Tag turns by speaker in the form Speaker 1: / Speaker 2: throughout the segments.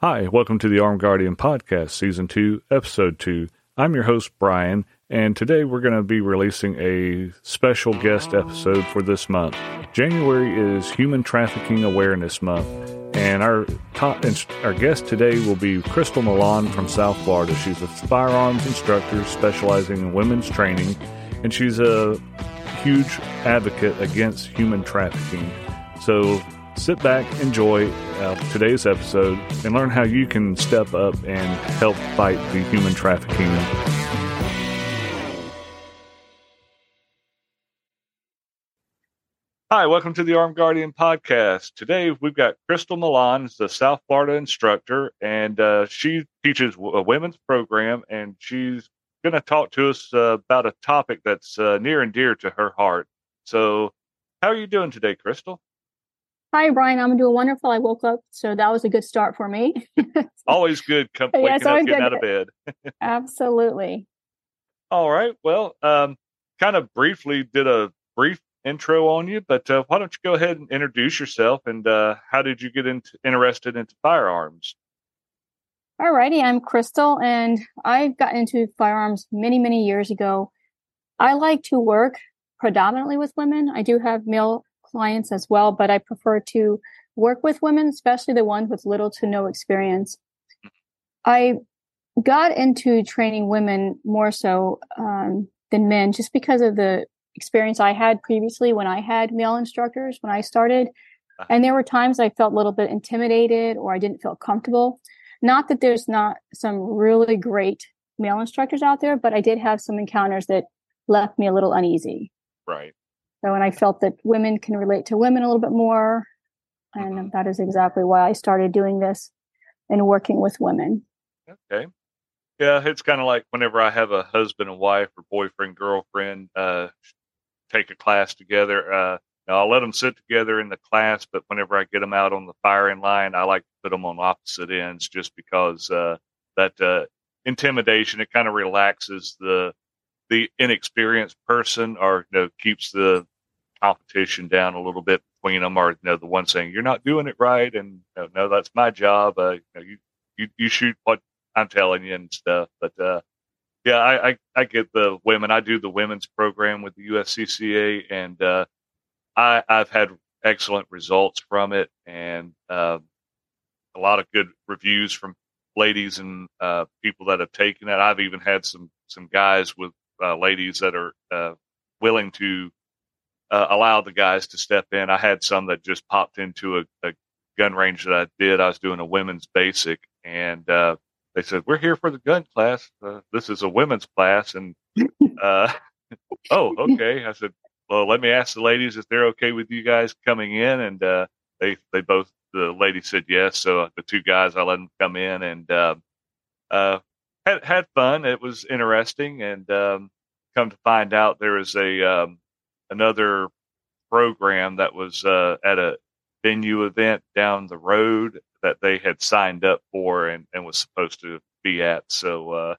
Speaker 1: Hi, welcome to the Armed Guardian Podcast, Season 2, Episode 2. I'm your host, Brian, and today we're going to be releasing a special guest episode for this month. January is Human Trafficking Awareness Month, and our top, our guest today will be Crystal Millán from South Florida. She's a firearms instructor specializing in women's training, and she's a huge advocate against human trafficking. So sit back, enjoy uh, today's episode, and learn how you can step up and help fight the human trafficking. Hi, welcome to the Armed Guardian podcast. Today we've got Crystal Millán, the South Florida instructor, and uh, she teaches a women's program, and she's going to talk to us uh, about a topic that's uh, near and dear to her heart. So, how are you doing today, Crystal?
Speaker 2: Hi, Brian. I'm doing wonderful. I woke up, so that was a good start for me.
Speaker 1: always good come, waking yeah, up, getting out of bed.
Speaker 2: Absolutely.
Speaker 1: All right. Well, um, kind of briefly did a brief intro on you, but uh, why don't you go ahead and introduce yourself and uh, how did you get into, interested into firearms?
Speaker 2: All righty. I'm Crystal, and I got into firearms many, many years ago. I like to work predominantly with women. I do have male clients as well, but I prefer to work with women, especially the ones with little to no experience. I got into training women more so um, than men just because of the experience I had previously when I had male instructors when I started. Uh-huh. And there were times I felt a little bit intimidated or I didn't feel comfortable. Not that there's not some really great male instructors out there, but I did have some encounters that left me a little uneasy.
Speaker 1: Right.
Speaker 2: So, and I felt that women can relate to women a little bit more. And mm-hmm. that is exactly why I started doing this and working with women.
Speaker 1: Okay. Yeah, it's kind of like whenever I have a husband and wife or boyfriend, girlfriend, uh, take a class together. Uh, I'll let them sit together in the class, but whenever I get them out on the firing line, I like to put them on opposite ends just because uh, that uh, intimidation it kind of relaxes the the inexperienced person, or you know, keeps the competition down a little bit between them, or you know, the one saying you're not doing it right, and you know, no, that's my job. Uh, you, know, you, you you shoot what I'm telling you and stuff. But uh, yeah, I, I, I get the women. I do the women's program with the USCCA, and uh, I I've had excellent results from it, and uh, a lot of good reviews from ladies and uh, people that have taken it. I've even had some some guys with uh, ladies that are uh, willing to uh, allow the guys to step in. I had some that just popped into a, a gun range that I did. I was doing a women's basic, and uh, they said, "We're here for the gun class. Uh, this is a women's class." And uh, oh, okay. I said, "Well, let me ask the ladies if they're okay with you guys coming in." And uh, they they both the lady said yes. So the two guys, I let them come in and uh, uh, had had fun. It was interesting, and um, come to find out, there was a um, another program that was uh, at a venue event down the road that they had signed up for and, and was supposed to be at. So, uh,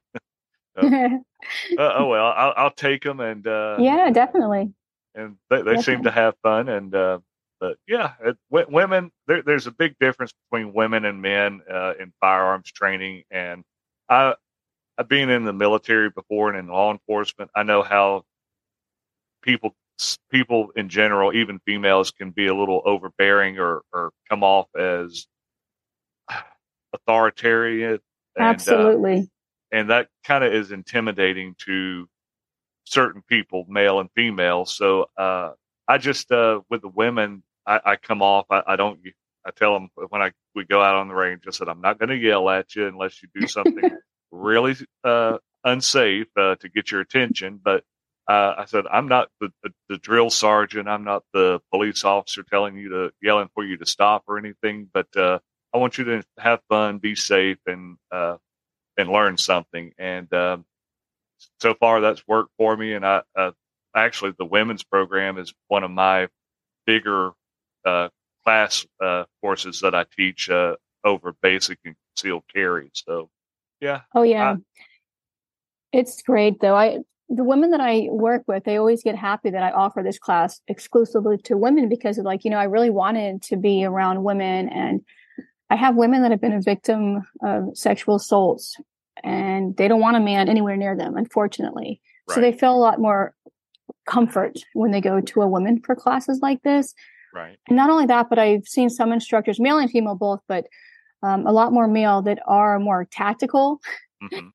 Speaker 1: uh, uh, oh well, I'll, I'll take them and uh,
Speaker 2: yeah, definitely.
Speaker 1: And they, they seem to have fun and uh, but yeah, it, women there, there's a big difference between women and men uh, in firearms training, and I I've been in the military before and in law enforcement. I know how people people in general, even females, can be a little overbearing or or come off as authoritarian.
Speaker 2: And, uh, Absolutely.
Speaker 1: Uh, and that kind of is intimidating to certain people, male and female. So uh, I just uh, with the women, I, I come off. I, I, don't. I tell them when I we go out on the range. I said I'm not going to yell at you unless you do something really uh, unsafe uh, to get your attention. But uh, I said, I'm not the, the, the, drill sergeant. I'm not the police officer telling you to yelling for you to stop or anything. But uh, I want you to have fun, be safe, and uh, and learn something. And um, so far, that's worked for me. And I uh, actually the women's program is one of my bigger class courses that I teach over basic and concealed carry. So yeah.
Speaker 2: Oh yeah. it's great though. I the women that I work with, they always get happy that I offer this class exclusively to women because of like, you know, I really wanted to be around women and I have women that have been a victim of sexual assaults and they don't want a man anywhere near them, unfortunately. Right. So they feel a lot more comfort when they go to a woman for classes like this.
Speaker 1: Right.
Speaker 2: And not only that, but I've seen some instructors, male and female both, but um, a lot more male that are more tactical. Mm-hmm.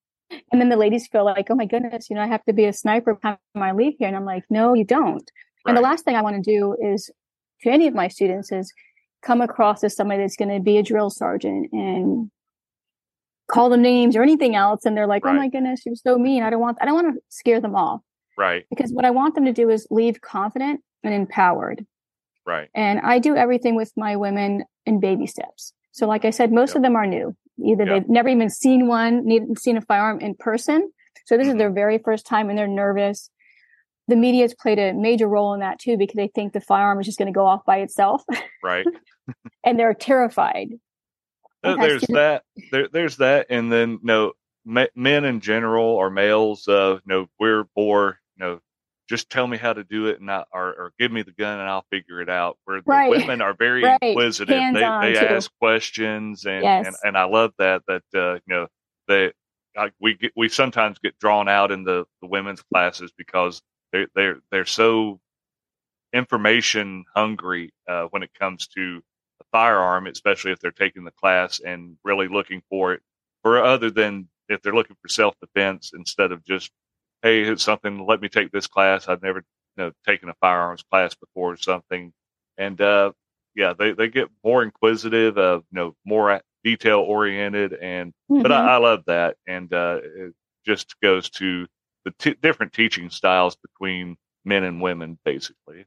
Speaker 2: And then the ladies feel like, oh my goodness, you know, I have to be a sniper by the time I leave here. And I'm like, no, you don't. Right. And the last thing I want to do is to any of my students is come across as somebody that's going to be a drill sergeant and call them names or anything else. And they're like, oh right. oh my goodness, you're so mean. I don't want, I don't want to scare them off.
Speaker 1: Right.
Speaker 2: Because what I want them to do is leave confident and empowered.
Speaker 1: Right.
Speaker 2: And I do everything with my women in baby steps. So, like I said, most yep. of them are new. Either yep. they've never even seen one, needed seen a firearm in person. So this mm-hmm. is their very first time and they're nervous. The media has played a major role in that too because they think the firearm is just going to go off by itself.
Speaker 1: Right.
Speaker 2: and they're terrified.
Speaker 1: there's that. There, there's that, and then you know, men in general or males. Uh, you know, we're more you know just tell me how to do it and I, or, or give me the gun and I'll figure it out. Where the right. women are very right. inquisitive. Hands they they ask questions and, yes. and, and I love that, that, uh, you know, they, we get, we sometimes get drawn out in the, the women's classes because they're, they're, they're so information hungry, uh, when it comes to a firearm, especially if they're taking the class and really looking for it for other than if they're looking for self defense instead of just hey, it's something. Let me take this class. I've never you know, taken a firearms class before or something. And uh, yeah, they, they get more inquisitive, uh, you know, more detail oriented, and mm-hmm. but I, mm-hmm. I, love that, and uh, it just goes to the t- different teaching styles between men and women, basically.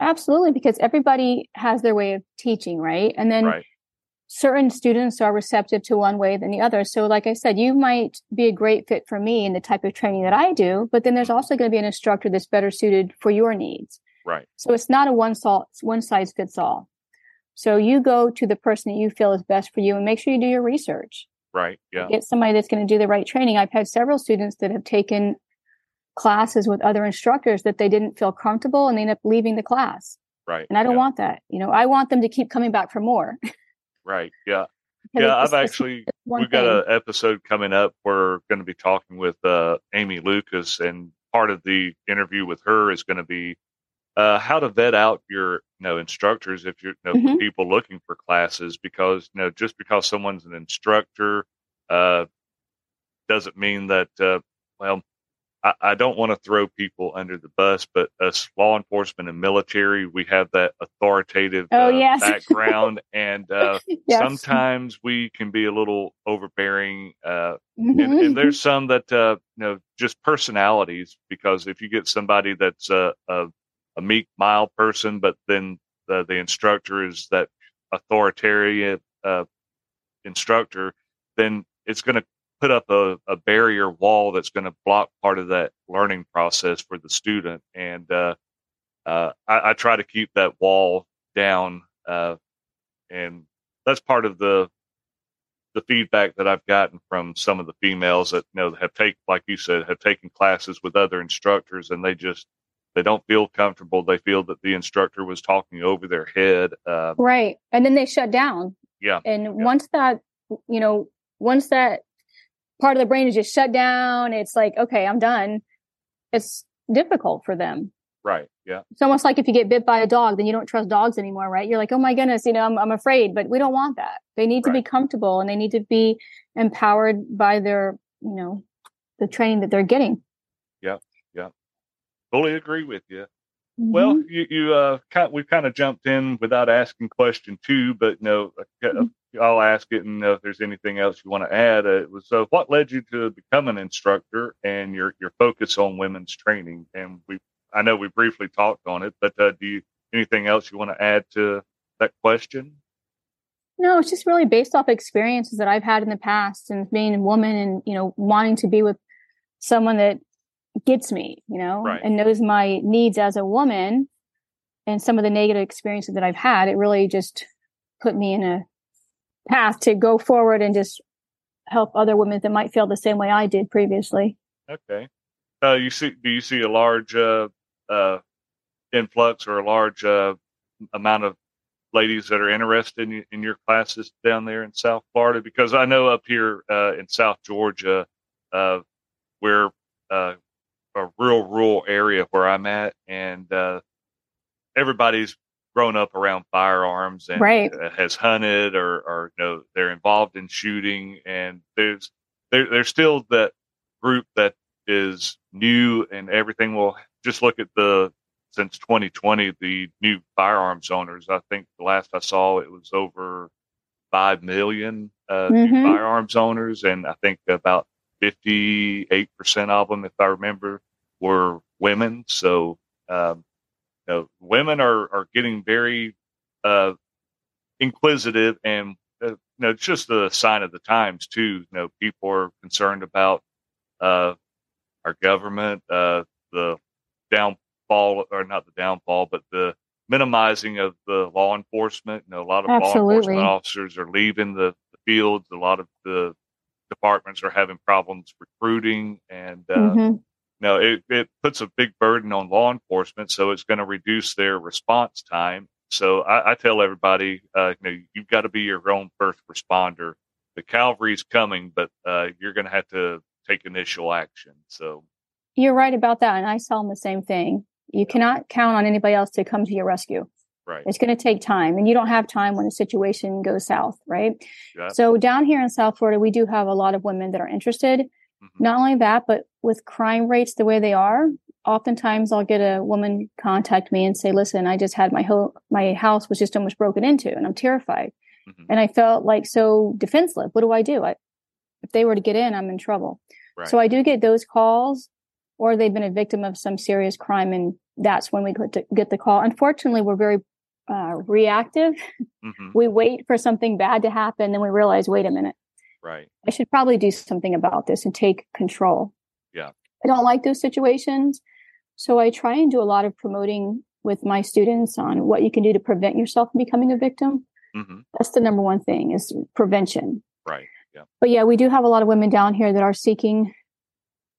Speaker 2: Absolutely, because everybody has their way of teaching, right? And then right certain students are receptive to one way than the other. So, like I said, you might be a great fit for me in the type of training that I do, but then there's also going to be an instructor that's better suited for your needs.
Speaker 1: Right.
Speaker 2: So it's not a one sol- one size fits all. So you go to the person that you feel is best for you and make sure you do your research.
Speaker 1: Right. Yeah.
Speaker 2: Get somebody that's going to do the right training. I've had several students that have taken classes with other instructors that they didn't feel comfortable and they end up leaving the class.
Speaker 1: Right.
Speaker 2: And I don't yeah. want that. You know, I want them to keep coming back for more.
Speaker 1: Right. Yeah. Yeah, I've actually we've got an episode coming up. We're going to be talking with uh, Amy Lucas, and part of the interview with her is going to be uh, how to vet out your you know instructors if you're you know, mm-hmm. people looking for classes because you know just because someone's an instructor uh, doesn't mean that uh, well I, I don't want to throw people under the bus, but as law enforcement and military, we have that authoritative
Speaker 2: oh,
Speaker 1: uh,
Speaker 2: yes.
Speaker 1: background, and uh, yes. sometimes we can be a little overbearing. Uh, mm-hmm. and, and, mm-hmm. there's some that uh, you know just personalities. Because if you get somebody that's a, a, a meek, mild person, but then the, the instructor is that authoritarian uh, instructor, then it's going to put up a, a barrier wall that's going to block part of that learning process for the student. And uh, uh, I, I, try to keep that wall down, uh, and that's part of the the feedback that I've gotten from some of the females that you know have taken, like you said, have taken classes with other instructors, and they just they don't feel comfortable. They feel that the instructor was talking over their head. Uh,
Speaker 2: right, and then they shut down.
Speaker 1: Yeah,
Speaker 2: and
Speaker 1: yeah.
Speaker 2: once that you know once that part of the brain is just shut down. It's like, okay, I'm done. It's difficult for them.
Speaker 1: Right. Yeah.
Speaker 2: It's almost like if you get bit by a dog, then you don't trust dogs anymore, right? You're like, oh my goodness, you know, I'm, I'm afraid, but we don't want that. They need right. to be comfortable and they need to be empowered by their, you know, the training that they're getting.
Speaker 1: Yeah. Yeah. Fully agree with you. Mm-hmm. Well, you, you uh, kind, we've kind of jumped in without asking question two, but no, mm-hmm. I'll ask it and if there's anything else you want to add. Uh, so, what led you to become an instructor and your your focus on women's training? And we, I know we briefly talked on it, but uh, do you anything else you want to add to that question?
Speaker 2: No, it's just really based off experiences that I've had in the past and being a woman and you know wanting to be with someone that gets me, you know,
Speaker 1: right.
Speaker 2: and knows my needs as a woman and some of the negative experiences that I've had. It really just put me in a path to go forward and just help other women that might feel the same way I did previously.
Speaker 1: Okay. Uh, you see, do you see a large uh, uh, influx or a large uh, amount of ladies that are interested in, in your classes down there in South Florida? Because I know up here uh, in South Georgia, uh, we're a real rural area where I'm at, and everybody's grown up around firearms and
Speaker 2: right.
Speaker 1: has hunted or, or you know they're involved in shooting, and there's there, there's still that group that is new and everything. Will just look at the since 2020 the new firearms owners. I think the last I saw it was over five million uh, mm-hmm. firearms owners, and I think about 58% of them, if I remember, were women. So, um, you know, women are, are getting very uh, inquisitive and uh, you know, it's just a sign of the times too. You know, people are concerned about uh, our government, uh, the downfall, or not the downfall, but the minimizing of the law enforcement. You know, a lot of Absolutely. law enforcement officers are leaving the, the fields. A lot of the departments are having problems recruiting and uh, mm-hmm. No it, it puts a big burden on law enforcement so it's going to reduce their response time so i, I tell everybody uh, you know you've got to be your own first responder the cavalry's coming but uh, you're going to have to take initial action so
Speaker 2: you're right about that and i tell them the same thing you cannot count on anybody else to come to your rescue
Speaker 1: Right.
Speaker 2: It's going to take time and you don't have time when a situation goes south, right? Yeah. So down here in South Florida, we do have a lot of women that are interested. Mm-hmm. Not only that, but with crime rates the way they are, oftentimes I'll get a woman contact me and say, listen, I just had my whole, my house was just almost broken into and I'm terrified. Mm-hmm. And I felt like so defenseless. What do I do? I, if they were to get in, I'm in trouble. Right. So I do get those calls or they've been a victim of some serious crime and that's when we get the call. Unfortunately, we're very uh, reactive. Mm-hmm. We wait for something bad to happen, then we realize, wait a minute.
Speaker 1: Right.
Speaker 2: I should probably do something about this and take control.
Speaker 1: Yeah.
Speaker 2: I don't like those situations. So I try and do a lot of promoting with my students on what you can do to prevent yourself from becoming a victim. Mm-hmm. That's the number one thing is prevention.
Speaker 1: Right. Yeah.
Speaker 2: But yeah, we do have a lot of women down here that are seeking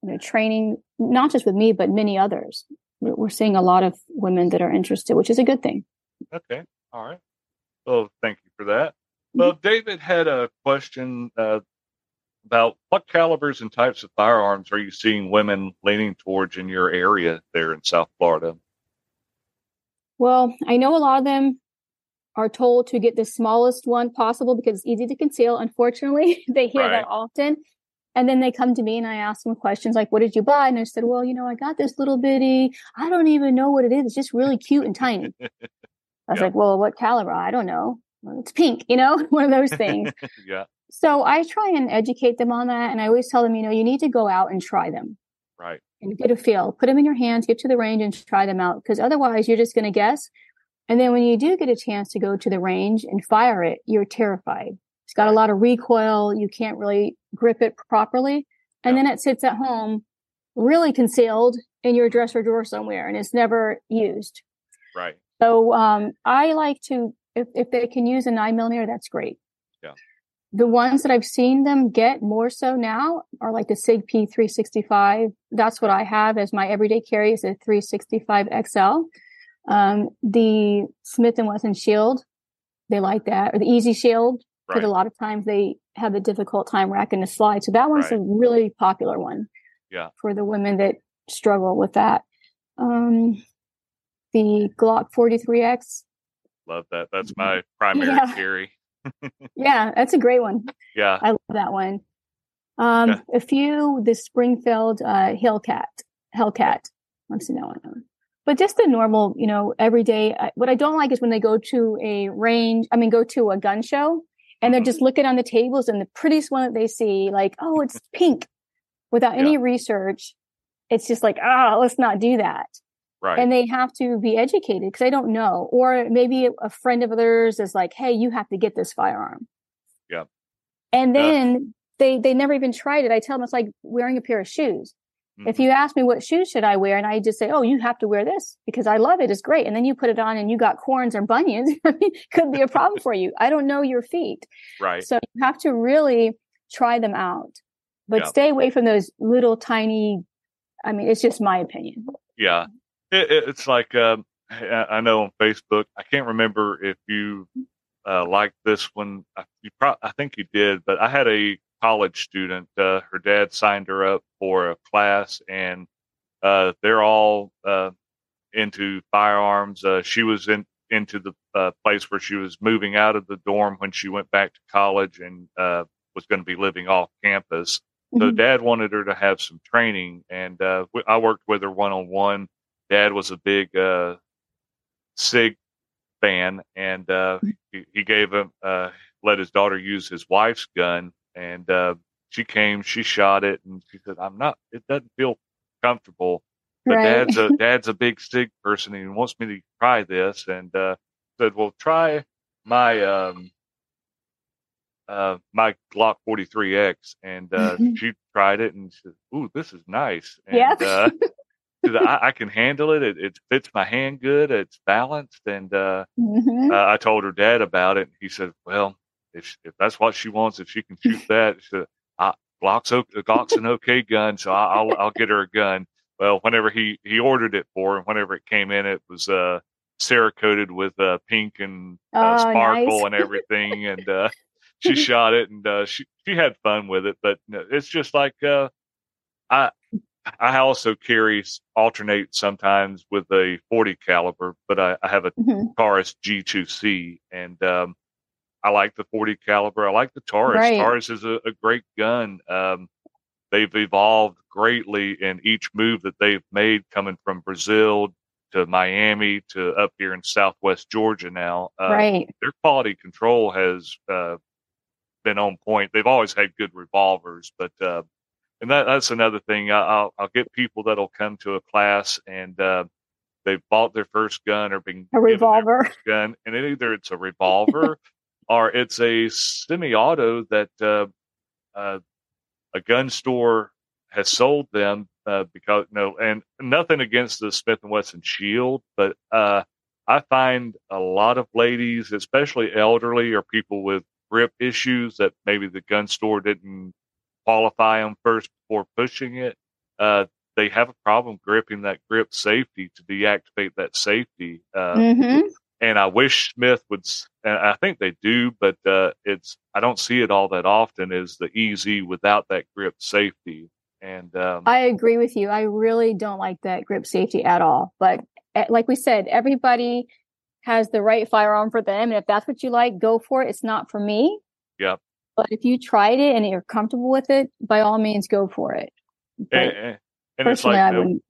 Speaker 2: you know, training, not just with me, but many others. We're seeing a lot of women that are interested, which is a good thing.
Speaker 1: Okay. All right. Well, thank you for that. Well, David had a question uh, about what calibers and types of firearms are you seeing women leaning towards in your area there in South Florida?
Speaker 2: Well, I know a lot of them are told to get the smallest one possible because it's easy to conceal. Unfortunately, they hear right. that often. And then they come to me and I ask them questions like, what did you buy? And I said, well, you know, I got this little bitty, I don't even know what it is. It's just really cute and tiny. I was like, well, what caliber? I don't know. It's pink, you know, one of those things.
Speaker 1: yeah.
Speaker 2: So I try and educate them on that. And I always tell them, you know, you need to go out and try them.
Speaker 1: Right.
Speaker 2: And get a feel. Put them in your hands, get to the range and try them out. Because otherwise, you're just going to guess. And then when you do get a chance to go to the range and fire it, you're terrified. It's got a lot of recoil. You can't really grip it properly. And then it sits at home really concealed in your dresser drawer somewhere and it's never used.
Speaker 1: Right.
Speaker 2: So um, I like to, if, if they can use a nine millimeter, that's great.
Speaker 1: Yeah.
Speaker 2: The ones that I've seen them get more so now are like the SIG P365. That's what I have as my everyday carry is a 365 XL. Um, the Smith and Wesson Shield, they like that, or the Easy Shield, because right. a lot of times they have a difficult time racking the slide. So that one's right. a really popular one.
Speaker 1: Yeah.
Speaker 2: For the women that struggle with that. Um, the Glock 43X.
Speaker 1: Love that. That's my primary yeah. carry.
Speaker 2: yeah, that's a great one.
Speaker 1: Yeah.
Speaker 2: I love that one. Um, yeah. a few, the Springfield, uh, Hellcat, Hellcat. I've seen that one. But just the normal, you know, everyday. What I don't like is when they go to a range, I mean, go to a gun show and they're mm-hmm. just looking on the tables and the prettiest one that they see, like, oh, it's pink without any yeah. research. It's just like, ah, oh, let's not do that.
Speaker 1: Right.
Speaker 2: And they have to be educated because they don't know. Or maybe a friend of theirs is like, hey, you have to get this firearm.
Speaker 1: Yeah.
Speaker 2: And then they they never even tried it. I tell them it's like wearing a pair of shoes. Mm-hmm. If you ask me what shoes should I wear, and I just say, "Oh, you have to wear this because I love it. It's great." And then you put it on, and you got corns or bunions, could be a problem for you. I don't know your feet,
Speaker 1: right?
Speaker 2: So you have to really try them out, but yeah. stay away from those little tiny. I mean, it's just my opinion.
Speaker 1: Yeah, it, it's like uh, I know on Facebook. I can't remember if you uh, liked this one. I, you pro- I think you did, but I had a college student. Uh, her dad signed her up for a class, and uh, they're all uh, into firearms. Uh, she was in into the uh, place where she was moving out of the dorm when she went back to college and was going to be living off campus. Mm-hmm. So dad wanted her to have some training, and I worked with her one on one. Dad was a big SIG fan, and uh, he, he, gave him uh, let his daughter use his wife's gun, and uh, she came, she shot it, and she said, "I'm not. It doesn't feel comfortable." But right. dad's a dad's a big SIG person, and he wants me to try this, and uh, said, "Well, try my um, uh, my Glock 43X," and uh, mm-hmm. she tried it, and she said, "Ooh, this is nice." And,
Speaker 2: yeah.
Speaker 1: uh, I, I, can handle it. it. It fits my hand good. It's balanced. And uh, mm-hmm. uh, I told her dad about it. He said, "Well, if if that's what she wants, if she can shoot that, she said, I, Glock's, Glock's an okay gun, so I, will I'll get her a gun." Well, whenever he he ordered it for, and whenever it came in, it was uh cerakoted with uh pink and uh, oh, sparkle nice. and everything, and uh, she shot it, and uh, she she had fun with it. But it's just like uh, I I also carry alternate sometimes with a 40 caliber, but I, I have a mm-hmm. Taurus G2C, and um, I like the 40 caliber. I like the Taurus. Right. Taurus is a, a great gun. Um, they've evolved greatly in each move that they've made, coming from Brazil to Miami to up here in Southwest Georgia. Now,
Speaker 2: uh, right?
Speaker 1: Their quality control has uh, been on point. They've always had good revolvers, but uh, and that, that's another thing. I, will I'll get people that'll come to a class and uh, they've bought their first gun or been
Speaker 2: a revolver
Speaker 1: gun, and it, either it's a revolver or it's a semi-auto that uh, uh, a gun store has sold them uh, because know, and nothing against the Smith and Wesson Shield, but uh, I find a lot of ladies, especially elderly or people with grip issues, that maybe the gun store didn't qualify them first before pushing it. Uh, they have a problem gripping that grip safety to deactivate that safety. Uh, mm-hmm. And I wish Smith would, and I think they do, but uh, it's I don't see it all that often. Is the easy without that grip safety? And um,
Speaker 2: I agree with you. I really don't like that grip safety at all. But eh, like we said, everybody has the right firearm for them, and if that's what you like, go for it. It's not for me.
Speaker 1: Yep.
Speaker 2: But if you tried it and you're comfortable with it, by all means, go for it.
Speaker 1: And, and, and personally, like, I wouldn't.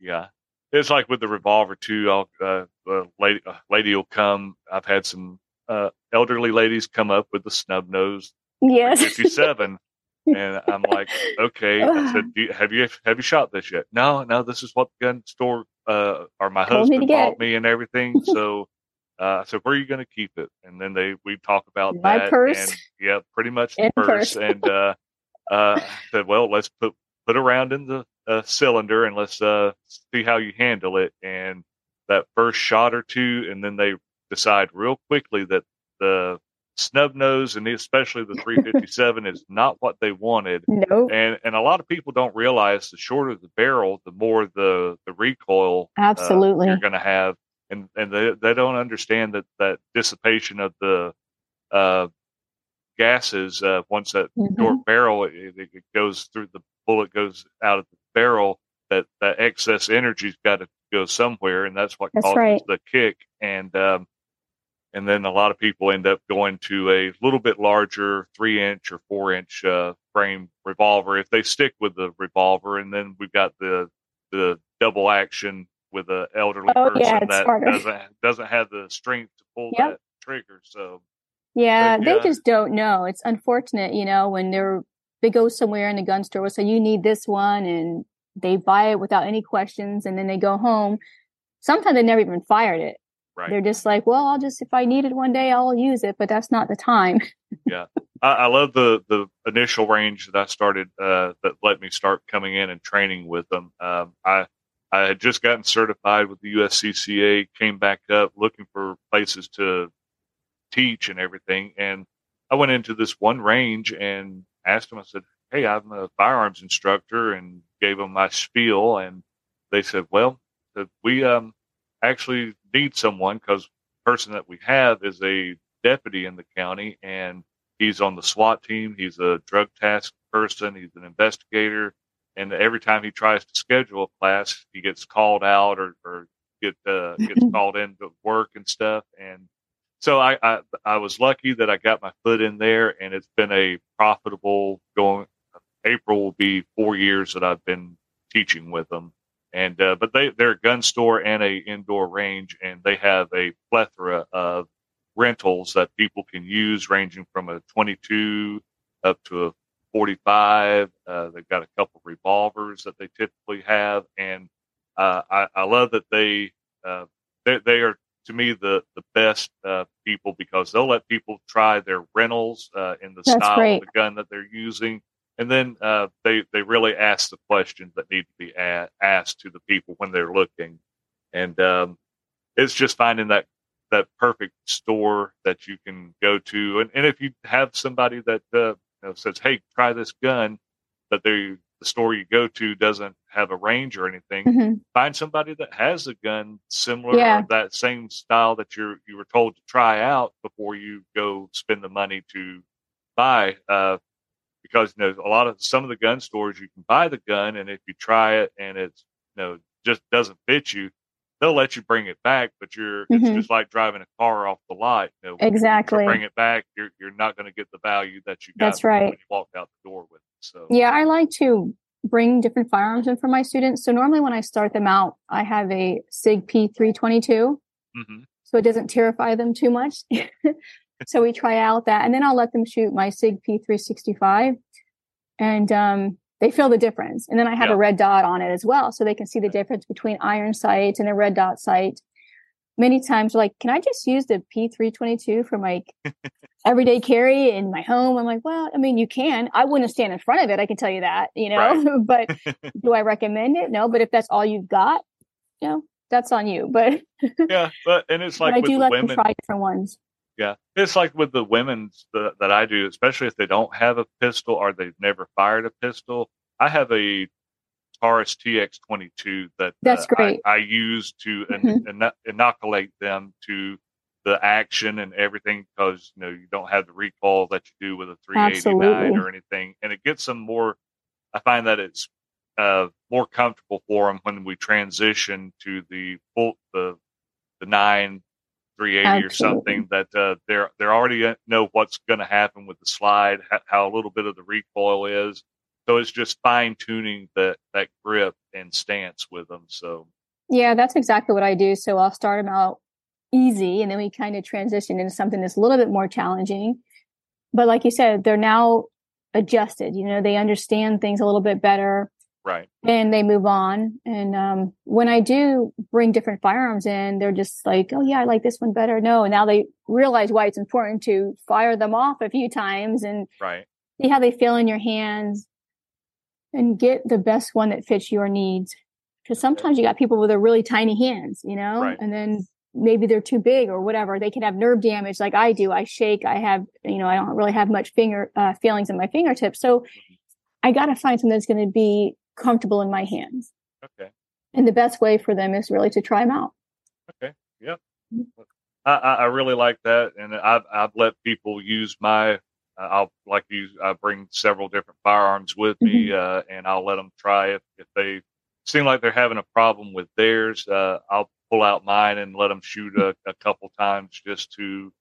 Speaker 1: Yeah, it's like with the revolver too. I'll, uh, a lady, lady will come. I've had some uh, elderly ladies come up with the snub nose.
Speaker 2: Yes,
Speaker 1: fifty-seven. and I'm like, okay. I said, you, have you have you shot this yet? No, no. This is what the gun store uh, or my Told husband me bought me and everything. So uh, I said, "Where are you going to keep it?" And then they we talk about
Speaker 2: My
Speaker 1: that.
Speaker 2: Purse.
Speaker 1: And yeah, pretty much the purse. purse. and uh, uh, said, "Well, let's put put around in the uh, cylinder and let's uh, see how you handle it." And that first shot or two, and then they decide real quickly that the snub nose and especially the 357 is not what they wanted.
Speaker 2: Nope.
Speaker 1: And and a lot of people don't realize the shorter the barrel, the more the the recoil
Speaker 2: absolutely
Speaker 1: uh, you're going to have and and they they don't understand that that dissipation of the uh, gases uh, once that mm-hmm. barrel it, it, goes through the bullet goes out of the barrel that that excess energy's got to go somewhere and that's what
Speaker 2: that's
Speaker 1: causes
Speaker 2: right.
Speaker 1: the kick and um, and then a lot of people end up going to a little bit larger three inch or four inch uh, frame revolver if they stick with the revolver and then we've got the the double action with an elderly
Speaker 2: oh,
Speaker 1: person
Speaker 2: yeah,
Speaker 1: that
Speaker 2: harder.
Speaker 1: doesn't doesn't have the strength to pull yep. that trigger. So
Speaker 2: yeah, but, yeah, they just don't know. It's unfortunate, you know, when they're they go somewhere in the gun store, and say you need this one, and they buy it without any questions, and then they go home. Sometimes they never even fired it.
Speaker 1: Right.
Speaker 2: They're just like, well, I'll just if I need it one day, I'll use it, but that's not the time.
Speaker 1: yeah, I, I, love the the initial range that I started uh, that let me start coming in and training with them. Um, I I had just gotten certified with the USCCA, came back up looking for places to teach and everything. And I went into this one range and asked them, I said, Hey, I'm a firearms instructor and gave them my spiel. And they said, Well, we, um, actually need someone because the person that we have is a deputy in the county and he's on the SWAT team. He's a drug task person. He's an investigator. And every time he tries to schedule a class, he gets called out or, or get uh, gets called into work and stuff. And so I, I I was lucky that I got my foot in there, and it's been a profitable going. April will be four years that I've been teaching with them, and uh, but they they're a gun store and a indoor range, and they have a plethora of rentals that people can use, ranging from a 22 up to a 45. Uh, they've got a couple revolvers that they typically have, and uh, I, I, love that they, uh, they they are to me the the best uh, people because they'll let people try their rentals uh, in the
Speaker 2: That's
Speaker 1: style
Speaker 2: great.
Speaker 1: of the gun that they're using, and then uh, they they really ask the questions that need to be a- asked to the people when they're looking, and um, it's just finding that that perfect store that you can go to, and, and if you have somebody that uh, know, says, "Hey, try this gun," but they the store you go to doesn't have a range or anything,
Speaker 2: hmm
Speaker 1: find somebody that has a gun similar
Speaker 2: Yeah.
Speaker 1: or that same style that you're you were told to try out before you go spend the money to buy. Uh, because you know a lot of some of the gun stores you can buy the gun and if you try it and it's you know just doesn't fit you, they'll let you bring it back. But you're it's
Speaker 2: Mhm.
Speaker 1: just like driving a car off the lot. You know,
Speaker 2: Exactly.
Speaker 1: Bring it back, you're you're not going to get the value that you got
Speaker 2: That's right.
Speaker 1: when you walked out the door with it. So
Speaker 2: Yeah, I like to bring different firearms in for my students. So normally when I start them out, I have a SIG P322,
Speaker 1: mhm.
Speaker 2: so it doesn't terrify them too much. so we try out that, and then I'll let them shoot my SIG P365, and um, they feel the difference. And then I have
Speaker 1: Yeah.
Speaker 2: a red dot on it as well, so they can see the difference between iron sight and a red dot sight. Many times, like, can I just use the P322 for my everyday carry in my home? I'm like, well, I mean, you can. I wouldn't stand in front of it. I can tell you that, you know, but do I recommend it? No, but if that's all you've got, you know, that's on you. But,
Speaker 1: yeah, but and it's like
Speaker 2: but I do let
Speaker 1: women.
Speaker 2: them try different ones.
Speaker 1: Yeah, it's like with the women's that, that I do, especially if they don't have a pistol or they've never fired a pistol. I have a Taurus TX22 that
Speaker 2: That's
Speaker 1: uh,
Speaker 2: great.
Speaker 1: I, I use to in,
Speaker 2: Mhm.
Speaker 1: ino- inoculate them to the action and everything because you know you don't have the recoil that you do with a 389
Speaker 2: Absolutely.
Speaker 1: or anything, and it gets them more. I find that it's uh, more comfortable for them when we transition to the full the the nine 380 or something that uh, they're they're already uh, know what's going to happen with the slide, how, how a little bit of the recoil is. So it's just fine tuning that that grip and stance with them. So
Speaker 2: Yeah, that's exactly what I do. So I'll start them out easy and then we kind of transition into something that's a little bit more challenging. But like you said, they're now adjusted. You know, they understand things a little bit better
Speaker 1: right,
Speaker 2: and they move on. And um, when I do bring different firearms in, they're just like, oh, yeah, I like this one better. No, now they realize why it's important to fire them off a few times and
Speaker 1: right,
Speaker 2: see how they feel in your hands and get the best one that fits your needs. Because sometimes you got people with a really tiny hands, you know,
Speaker 1: Right.
Speaker 2: and then maybe they're too big or whatever. They can have nerve damage like I do. I shake. I have, you know, I don't really have much finger uh, feelings in my fingertips. So I got to find something that's going to be comfortable in my hands.
Speaker 1: okay,
Speaker 2: And the best way for them is really to try them out.
Speaker 1: okay, yep. I, I I really like that, and I've I've let people use my. Uh, I'll like you. I bring several different firearms with me, uh, and I'll let them try if if they seem like they're having a problem with theirs. Uh, I'll pull out mine and let them shoot a, a couple times just to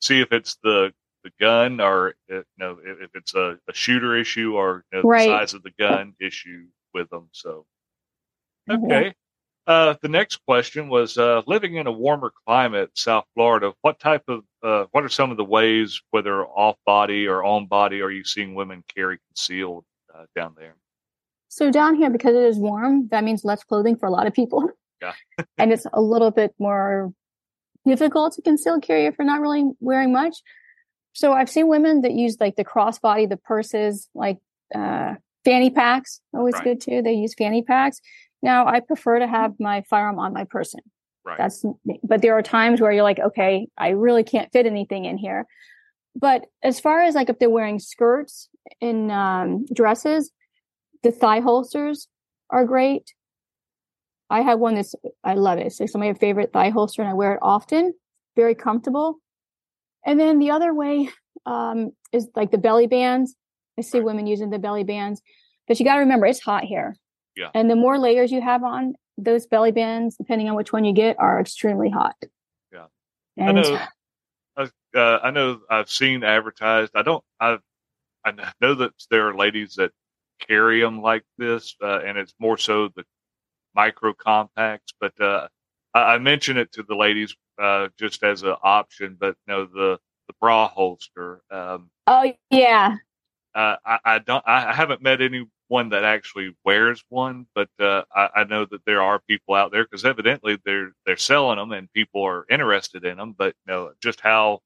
Speaker 1: see if it's the the gun or if, you know if, if it's a, a shooter issue or you know,
Speaker 2: Right.
Speaker 1: the size of the gun issue with them. So
Speaker 2: Mhm.
Speaker 1: okay. Uh, the next question was uh, living in a warmer climate, South Florida. What type of uh, what are some of the ways, whether off body or on body, are you seeing women carry concealed uh, down there?
Speaker 2: So down here, because it is warm, that means less clothing for a lot of people.
Speaker 1: Yeah.
Speaker 2: and it's a little bit more difficult to conceal carry if you're not really wearing much. So I've seen women that use like the crossbody, the purses, like uh, fanny packs, always
Speaker 1: Right.
Speaker 2: good too. They use fanny packs. Now I prefer to have my firearm on my person.
Speaker 1: Right.
Speaker 2: That's, but there are times where you're like, okay, I really can't fit anything in here. But as far as like if they're wearing skirts and um, dresses, the thigh holsters are great. I have one that's I love it. It's like my favorite thigh holster, and I wear it often. Very comfortable. And then the other way um, is like the belly bands. I see women using the belly bands, but you got to remember it's hot here.
Speaker 1: Yeah.
Speaker 2: And the more layers you have on those belly bands, depending on which one you get, are extremely hot.
Speaker 1: Yeah.
Speaker 2: And
Speaker 1: I know. I, uh, I know. I've seen advertised. I don't. I I know that there are ladies that carry them like this, uh, and it's more so the micro compacts. But uh, I, I mention it to the ladies uh, just as an option. But no, the the bra holster. Um,
Speaker 2: oh yeah.
Speaker 1: Uh, I, I don't. I haven't met anyone that actually wears one, but uh, I, I know that there are people out there because evidently they're they're selling them and people are interested in them. But you know, just how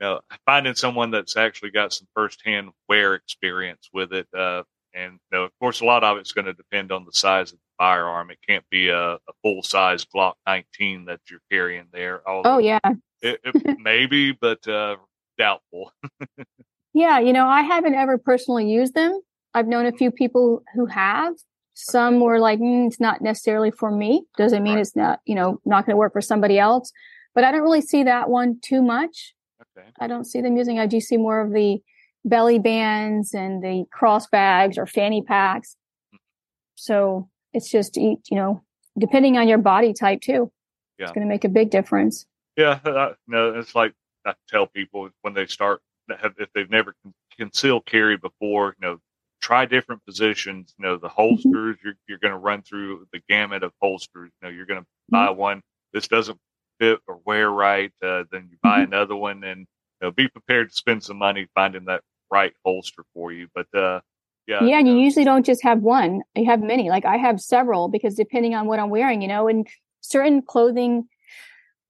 Speaker 1: you know, finding someone that's actually got some firsthand wear experience with it. Uh, and you know, of course, a lot of it's going to depend on the size of the firearm. It can't be a, a full size Glock 19 that you're carrying there.
Speaker 2: oh yeah,
Speaker 1: it, it maybe, but uh, doubtful.
Speaker 2: yeah, you know, I haven't ever personally used them. I've known a few people who have. Some were like, mm, "It's not necessarily for me." Doesn't mean right. it's not, you know, not going to work for somebody else. But I don't really see that one too much.
Speaker 1: Okay.
Speaker 2: I don't see them using. I do see more of the belly bands and the cross bags or fanny packs. So it's just you know depending on your body type too.
Speaker 1: Yeah.
Speaker 2: It's going to make a big difference.
Speaker 1: Yeah, I, no, it's like I tell people when they start if they've never concealed carry before, you know, try different positions. You know, the mm-hmm. holsters you're you're going to run through the gamut of holsters. You know, you're going to buy mm-hmm. one. This doesn't fit or wear right, uh, then you buy mm-hmm. another one, and you know, be prepared to spend some money finding that right holster for you. But uh, yeah,
Speaker 2: yeah, and you usually don't just have one; you have many. Like I have several because depending on what I'm wearing, you know, and certain clothing,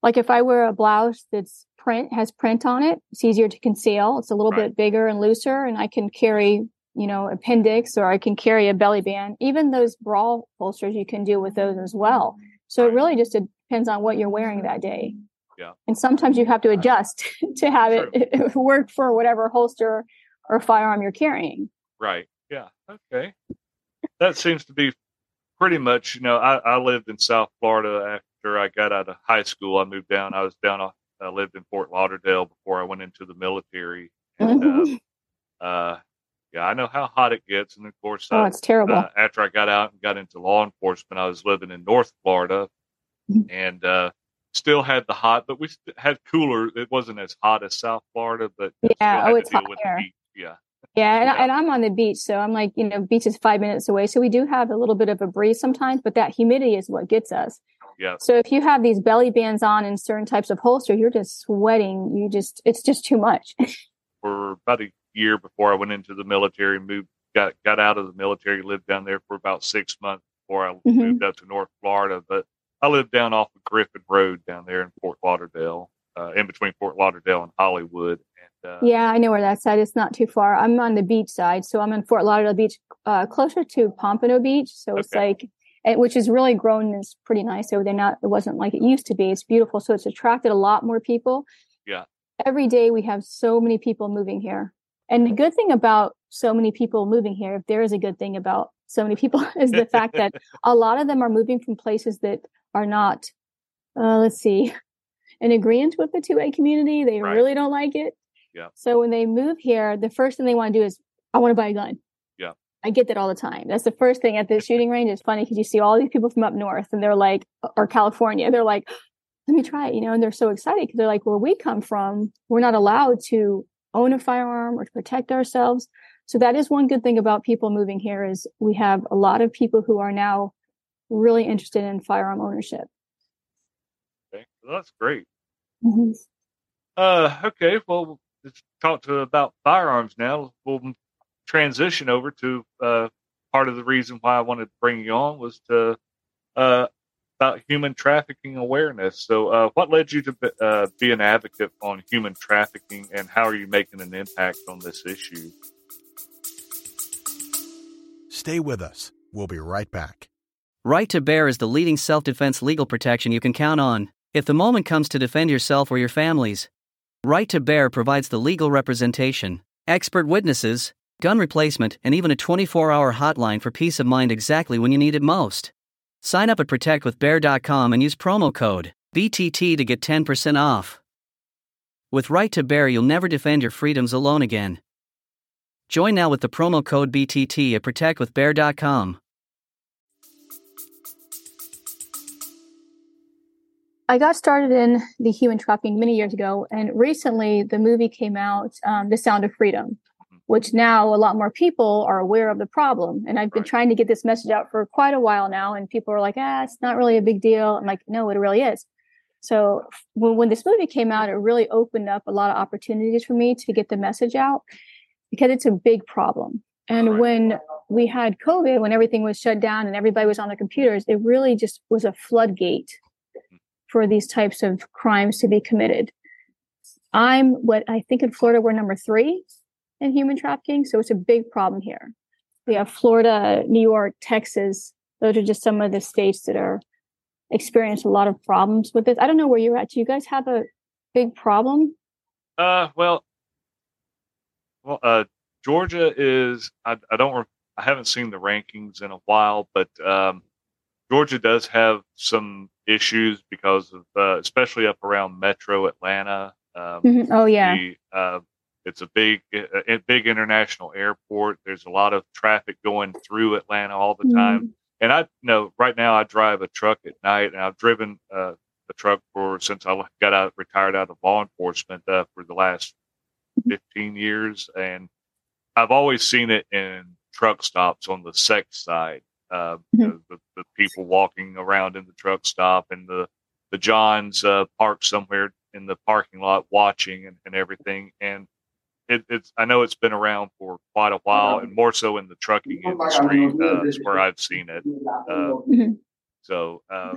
Speaker 2: like if I wear a blouse that's print has print on it, it's easier to conceal. It's a little right. bit bigger and looser, and I can carry you know, appendix or I can carry a belly band. Even those bra holsters you can do with those as well. So it really just depends on what you're wearing that day.
Speaker 1: Yeah.
Speaker 2: And sometimes you have to adjust to have it, it work for whatever holster or firearm you're carrying.
Speaker 1: Right. Yeah. Okay. That seems to be pretty much, you know, I, I lived in South Florida after I got out of high school. I moved down. I was down, Off, I lived in Fort Lauderdale before I went into the military. And, uh, uh, yeah, I know how hot it gets. And of course,
Speaker 2: oh, it's terrible. Uh,
Speaker 1: after I got out and got into law enforcement, I was living in North Florida mm-hmm. and uh, still had the hot, but we had cooler. It wasn't as hot as South Florida, but
Speaker 2: yeah, oh, it's hot here.
Speaker 1: Yeah.
Speaker 2: Yeah, and, yeah. and I'm on the beach, so I'm like, you know, beach is five minutes away, so we do have a little bit of a breeze sometimes, but that humidity is what gets us.
Speaker 1: Yeah.
Speaker 2: So if you have these belly bands on and certain types of holster, you're just sweating. You just, it's just too much.
Speaker 1: For about a year before I went into the military, moved, got got out of the military, lived down there for about six months before I mm-hmm. moved up to North Florida. But I lived down off of Griffin Road down there in Fort Lauderdale, uh, in between Fort Lauderdale and Hollywood. And, uh,
Speaker 2: yeah, I know where that's at. It's not too far. I'm on the beach side, so I'm in Fort Lauderdale Beach, uh, closer to Pompano Beach. So okay. it's like, which is really grown and is pretty nice over there. Not, it wasn't like it used to be. It's beautiful. So it's attracted a lot more people.
Speaker 1: Yeah.
Speaker 2: Every day we have so many people moving here. And the good thing about so many people moving here, if there is a good thing about so many people, is the fact that a lot of them are moving from places that are not, uh, let's see, in agreement with the 2A community. They right. really don't like it.
Speaker 1: Yeah.
Speaker 2: So when they move here, the first thing they want to do is, I want to buy a gun. I get that all the time. That's the first thing at the shooting range. It's funny because you see all these people from up north and they're like, or California, they're like, let me try it, you know, and they're so excited because they're like, where we come from, we're not allowed to own a firearm or to protect ourselves. So that is one good thing about people moving here is we have a lot of people who are now really interested in firearm ownership.
Speaker 1: Okay, well, that's great.
Speaker 2: Mm-hmm.
Speaker 1: Uh, okay, well, let's talk to about firearms now. We'll transition over to uh, part of the reason why I wanted to bring you on was to uh, about human trafficking awareness. So, uh, what led you to be, uh, be an advocate on human trafficking, and how are you making an impact on this issue?
Speaker 3: Stay with us. We'll be right back.
Speaker 4: Right to Bear is the leading self defense legal protection you can count on if the moment comes to defend yourself or your families. Right to Bear provides the legal representation, expert witnesses, gun replacement, and even a 24 hour hotline for peace of mind exactly when you need it most. Sign up at protectwithbear.com and use promo code BTT to get 10% off. With Right to Bear, you'll never defend your freedoms alone again. Join now with the promo code BTT at protectwithbear.com.
Speaker 2: I got started in the human trafficking many years ago, and recently the movie came out, um, The Sound of Freedom, which now a lot more people are aware of the problem. And I've been trying to get this message out for quite a while now, and people are like, ah, it's not really a big deal. I'm like, no, it really is. So when, when this movie came out, it really opened up a lot of opportunities for me to get the message out because it's a big problem. And when we had COVID, when everything was shut down and everybody was on their computers, it really just was a floodgate for these types of crimes to be committed. I'm what I think in Florida we're number three in human trafficking, so it's a big problem here. We have Florida, New York, Texas. Those are just some of the states that are experience a lot of problems with this. I don't know where you're at. Do you guys have a big problem?
Speaker 1: Uh, well, well, uh, Georgia is. I, I don't. re- I haven't seen the rankings in a while, but um, Georgia does have some issues because of, uh, especially up around Metro Atlanta. Um,
Speaker 2: Mhm. Oh yeah,
Speaker 1: the, uh, it's a big, a big international airport. There's a lot of traffic going through Atlanta all the time.
Speaker 2: Mhm.
Speaker 1: And I you know right now I drive a truck at night, and I've driven uh, a truck for since I got out retired out of law enforcement uh, for the last 15 years, and I've always seen it in truck stops on the sex side. Uh, you know, the, the people walking around in the truck stop and the the Johns uh, parked somewhere in the parking lot watching and, and everything. And it, it's I know it's been around for quite a while, and more so in the trucking industry uh, is where I've seen it. Uh,
Speaker 2: Mhm.
Speaker 1: so uh,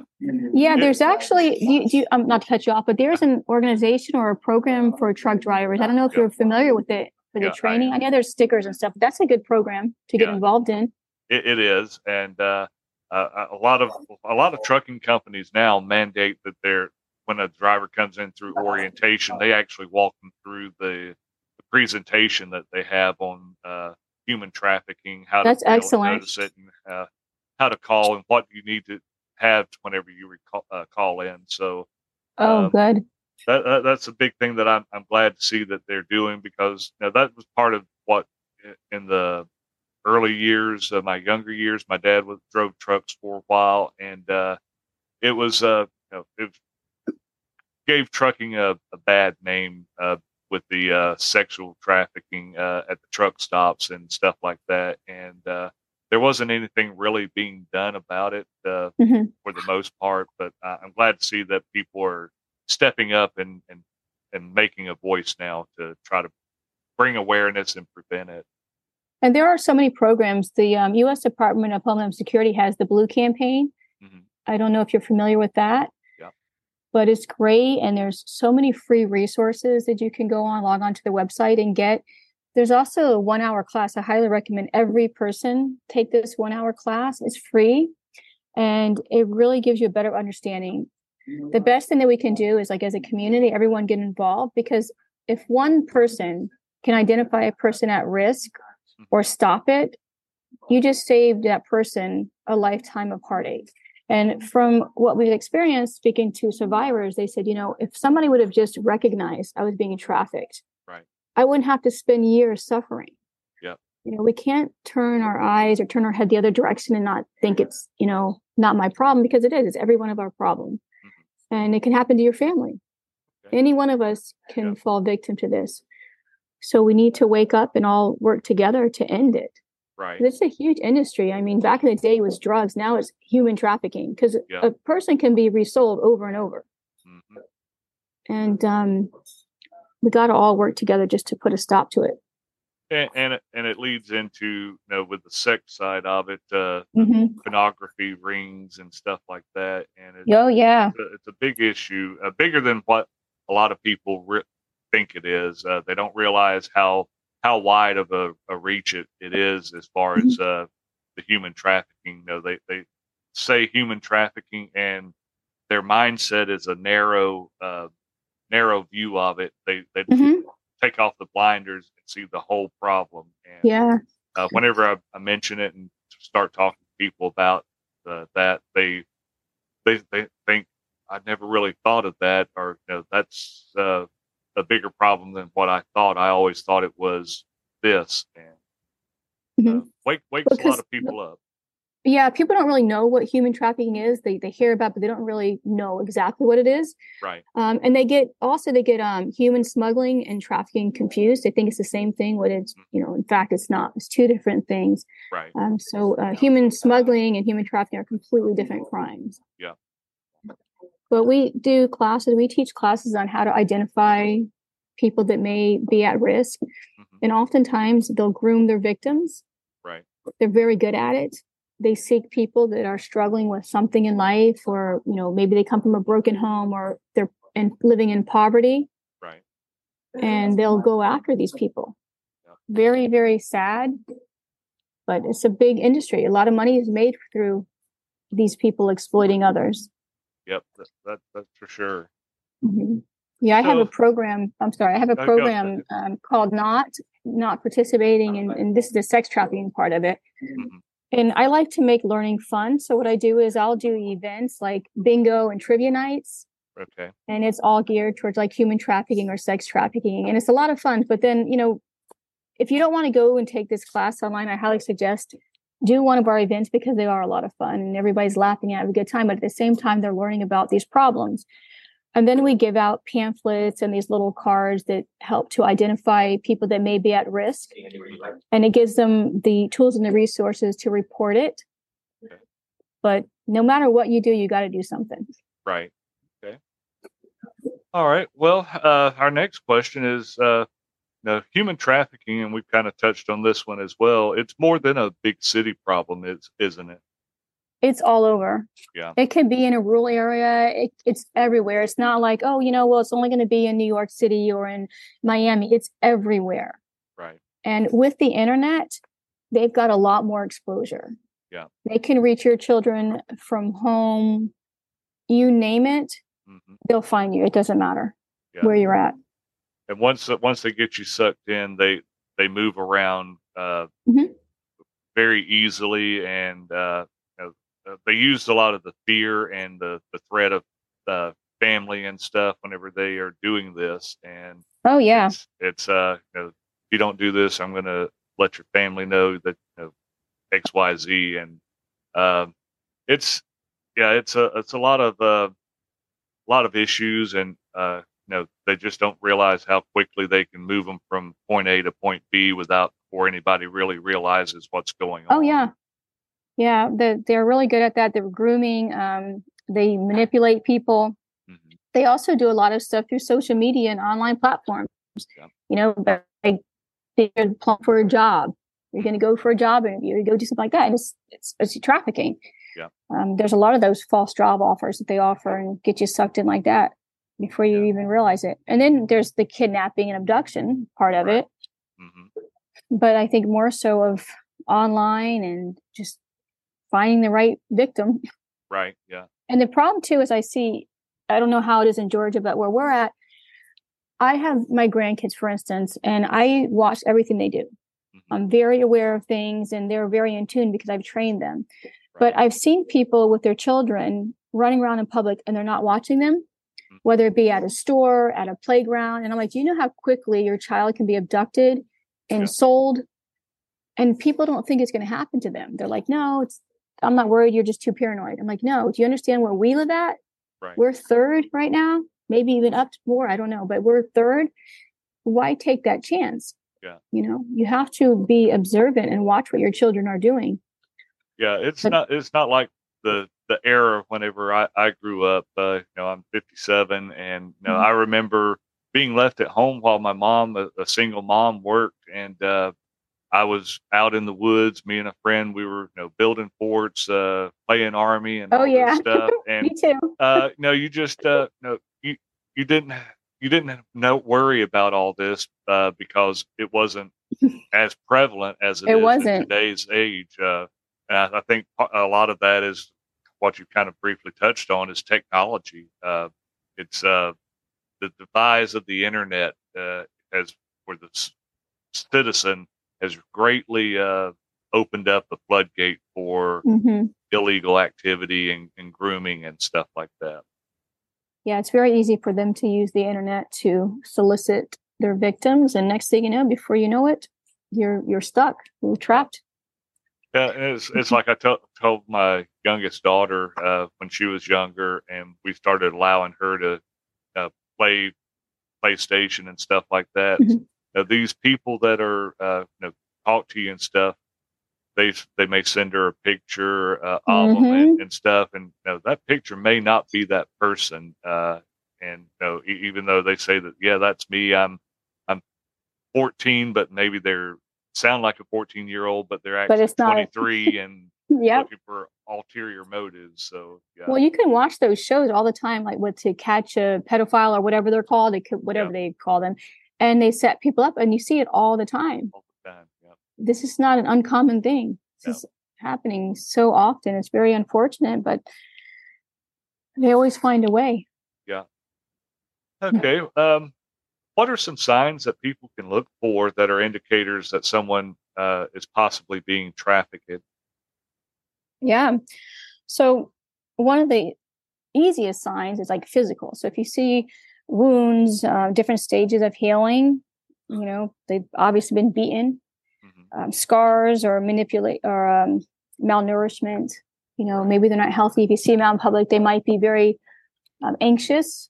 Speaker 2: yeah. There's actually, do you, do you, um, not to cut you off, but there's an organization or a program for truck drivers. I don't know if
Speaker 1: Yeah.
Speaker 2: you're familiar with it for the
Speaker 1: Yeah,
Speaker 2: training. I, know there's stickers and stuff. That's a good program to get
Speaker 1: Yeah.
Speaker 2: involved in.
Speaker 1: It, it is, and uh, uh, a lot of a lot of trucking companies now mandate that they're when a driver comes in through orientation, they actually walk them through the, the presentation that they have on uh, human trafficking, how
Speaker 2: That's
Speaker 1: to
Speaker 2: excellent.
Speaker 1: notice it, and uh, how to call, and what you need to have whenever you recall, uh, call in. So
Speaker 2: Oh,
Speaker 1: Um,
Speaker 2: good.
Speaker 1: that, that that's a big thing that I'm I'm glad to see that they're doing because you know, that was part of what in the early years, uh, my younger years, my dad was drove trucks for a while, and uh, it was uh you know it gave trucking a, a bad name uh, with the uh, sexual trafficking uh, at the truck stops and stuff like that, and uh, there wasn't anything really being done about it uh,
Speaker 2: Mhm.
Speaker 1: for the most part. But I'm glad to see that people are stepping up and and and making a voice now to try to bring awareness and prevent it.
Speaker 2: And there are so many programs. The um, U.S. Department of Homeland Security has the Blue Campaign.
Speaker 1: Mhm.
Speaker 2: I don't know if you're familiar with that. But it's great, and there's so many free resources that you can go on, log on to the website and get. There's also a one-hour class. I highly recommend every person take this one-hour class. It's free, and it really gives you a better understanding. The best thing that we can do is, like, as a community, everyone get involved because if one person can identify a person at risk or stop it, you just saved that person a lifetime of heartache. And from what we've experienced speaking to survivors, they said, you know, if somebody would have just recognized I was being trafficked,
Speaker 1: Right.
Speaker 2: I wouldn't have to spend years suffering.
Speaker 1: Yep.
Speaker 2: You know, we can't turn our eyes or turn our head the other direction and not think it's, you know, not my problem because it is. It's every one of our problem. Mm-hmm. And it can happen to your family.
Speaker 1: Okay.
Speaker 2: Any one of us can fall victim to this. So we need to wake up and all work together to end it.
Speaker 1: Right.
Speaker 2: It's a huge industry. I mean, back in the day it was drugs. Now it's human trafficking because
Speaker 1: Yeah.
Speaker 2: a person can be resold over and over.
Speaker 1: Mhm.
Speaker 2: And um, we got to all work together just to put a stop to it.
Speaker 1: And and it, and it leads into you know with the sex side of it, uh,
Speaker 2: hmm
Speaker 1: pornography rings and stuff like that, and it,
Speaker 2: Oh yeah,
Speaker 1: it's a- it's a big issue, uh, bigger than what a lot of people re- think it is. Uh, they don't realize how how wide of a, a reach it, it is as far
Speaker 2: Mhm.
Speaker 1: as uh, the human trafficking. You know, they they say human trafficking, and their mindset is a narrow uh, narrow view of it. They they
Speaker 2: Mhm.
Speaker 1: take off the blinders and see the whole problem. And
Speaker 2: yeah.
Speaker 1: uh, whenever I, I mention it and start talking to people about uh, that. They they they think I never really thought of that, or you know, that's uh, a bigger problem than what I thought. I always thought it was this, and uh,
Speaker 2: Mhm.
Speaker 1: wake wakes a lot of people up.
Speaker 2: Yeah, people don't really know what human trafficking is. They they hear about, it, but they don't really know exactly what it is.
Speaker 1: Right,
Speaker 2: Um, and they get also they get um, human smuggling and trafficking confused. They think it's the same thing, What it's you know in fact it's not. It's two different things.
Speaker 1: right,
Speaker 2: Um, so uh, human smuggling and human trafficking are completely different crimes.
Speaker 1: Yeah.
Speaker 2: But we do classes. We teach classes on how to identify people that may be at risk,
Speaker 1: hmm
Speaker 2: and oftentimes they'll groom their victims.
Speaker 1: right,
Speaker 2: They're very good at it. They seek people that are struggling with something in life, or you know maybe they come from a broken home, or they're in, living in poverty
Speaker 1: right.
Speaker 2: and they'll go after these people.
Speaker 1: Yeah.
Speaker 2: Very, very sad, but it's a big industry. A lot of money is made through these people exploiting others.
Speaker 1: Yep, that, that that's for sure.
Speaker 2: Mhm. Yeah, I have a program. I'm sorry, I have a program um, called Not Not Participating, and, and this is the sex trafficking part of it.
Speaker 1: Mhm.
Speaker 2: And I like to make learning fun. So what I do is I'll do events like bingo and trivia nights
Speaker 1: Okay,
Speaker 2: and it's all geared towards like human trafficking or sex trafficking and it's a lot of fun but then you know if you don't want to go and take this class online i highly suggest do one of our events because they are a lot of fun and everybody's laughing and having a good time but at the same time they're learning about these problems and then we give out pamphlets and these little cards that help to identify people that may be at risk and it gives them the tools and the resources to report it but no matter what you do you got to do something
Speaker 1: right. Okay. All right. Well, uh, our next question is, uh, know, human trafficking, and we've kind of touched on this one as well. It's more than a big city problem, is isn't it?
Speaker 2: It's all over.
Speaker 1: Yeah.
Speaker 2: It can be in a rural area. It, it's everywhere. It's not like, oh, you know, well, it's only going to be in New York City or in Miami. It's everywhere.
Speaker 1: Right.
Speaker 2: And with the internet, they've got a lot more exposure.
Speaker 1: Yeah.
Speaker 2: They can reach your children from home. You name it,
Speaker 1: hmm
Speaker 2: they'll find you. It doesn't matter
Speaker 1: Yeah.
Speaker 2: where you're at.
Speaker 1: And once once they get you sucked in, they they move around uh,
Speaker 2: Mhm.
Speaker 1: very easily, and uh, you know, uh, they use a lot of the fear and the the threat of uh, family and stuff whenever they are doing this. And
Speaker 2: Oh, yeah.
Speaker 1: it's, it's uh, you know, if you don't do this, I'm going to let your family know that you know, X Y Z, and um, it's yeah, it's a it's a lot of uh, a lot of issues, and uh, you know they just don't realize how quickly they can move them from point A to point B without before anybody really realizes what's going on.
Speaker 2: Oh yeah, yeah. They're, they're really good at that. They're grooming. Um, they manipulate people.
Speaker 1: Mhm.
Speaker 2: They also do a lot of stuff through social media and online platforms.
Speaker 1: Yeah.
Speaker 2: You know, but like they're applying for a job. You're going to go for a job interview. You go do something like that, and it's it's, it's trafficking.
Speaker 1: Yeah.
Speaker 2: Um, there's a lot of those false job offers that they offer and get you sucked in like that before you
Speaker 1: Yeah.
Speaker 2: even realize it. And then there's the kidnapping and abduction part of
Speaker 1: Right.
Speaker 2: it
Speaker 1: Mhm.
Speaker 2: but I think more so of online and just finding the right victim.
Speaker 1: Right. Yeah.
Speaker 2: And the problem too is I see, I don't know how it is in Georgia, but where we're at, I have my grandkids, for instance, and I watch everything they do.
Speaker 1: Mhm.
Speaker 2: I'm very aware of things and they're very in tune because I've trained them. But I've seen people with their children running around in public and they're not watching them. Whether it be at a store, at a playground. And I'm like, do you know how quickly your child can be abducted and
Speaker 1: Yeah.
Speaker 2: sold? And people don't think it's going to happen to them. They're like, no, it's, I'm not worried. You're just too paranoid. I'm like, no, do you understand where we live at?
Speaker 1: Right.
Speaker 2: We're third right now, maybe even up to more. I don't know, but we're third. Why take that chance?
Speaker 1: Yeah.
Speaker 2: You know, you have to be observant and watch what your children are doing.
Speaker 1: Yeah, it's
Speaker 2: But-
Speaker 1: not it's not like the the era whenever I I grew up. Uh, you know, I'm 57, and you know
Speaker 2: Mhm.
Speaker 1: I remember being left at home while my mom, a, a single mom, worked, and uh, I was out in the woods. Me and a friend, we were you know building forts, uh, playing army, and
Speaker 2: Oh, yeah.
Speaker 1: stuff. And
Speaker 2: Me too.
Speaker 1: uh, no, you just uh, no, you you didn't you didn't no worry about all this uh, because it wasn't as prevalent as it
Speaker 2: It
Speaker 1: is
Speaker 2: wasn't.
Speaker 1: today's age. Uh, and I, I think a lot of that is what you kind of briefly touched on is technology. Uh, it's uh, the device of the internet uh, has for the c- citizen has greatly uh, opened up the floodgate for
Speaker 2: hmm
Speaker 1: illegal activity and, and grooming and stuff like that.
Speaker 2: Yeah, it's very easy for them to use the internet to solicit their victims, and next thing you know, before you know it, you're you're stuck, you're trapped.
Speaker 1: Yeah, it's it's like I t- told my youngest daughter uh, when she was younger, and we started allowing her to uh, play PlayStation and stuff like that.
Speaker 2: Mhm.
Speaker 1: Now, these people that are uh, you know talk to you and stuff, they they may send her a picture uh, of them and, and stuff, and you know, that picture may not be that person. Uh, and you know, e- even though they say that, yeah, that's me. I'm I'm 14, but maybe they're sound like a 14 year old, but they're actually
Speaker 2: not.
Speaker 1: 23 and
Speaker 2: Yep.
Speaker 1: looking for ulterior motives. So yeah,
Speaker 2: Well, you can watch those shows all the time, like what to catch a pedophile or whatever they're called, whatever they call them, and they set people up, and you see it all the time.
Speaker 1: all the time. Yeah.
Speaker 2: This is not an uncommon thing. This
Speaker 1: No.
Speaker 2: is happening so often. It's very unfortunate, but they always find a way. Yeah.
Speaker 1: Okay. Um, what are some signs that people can look for that are indicators that someone uh, is possibly being trafficked?
Speaker 2: Yeah. So one of the easiest signs is like physical. So if you see wounds, uh, different stages of healing, you know, they've obviously been beaten,
Speaker 1: Mhm.
Speaker 2: um, scars or manipulate or um, malnourishment. You know, maybe they're not healthy. If you see them out in public, they might be very um, anxious.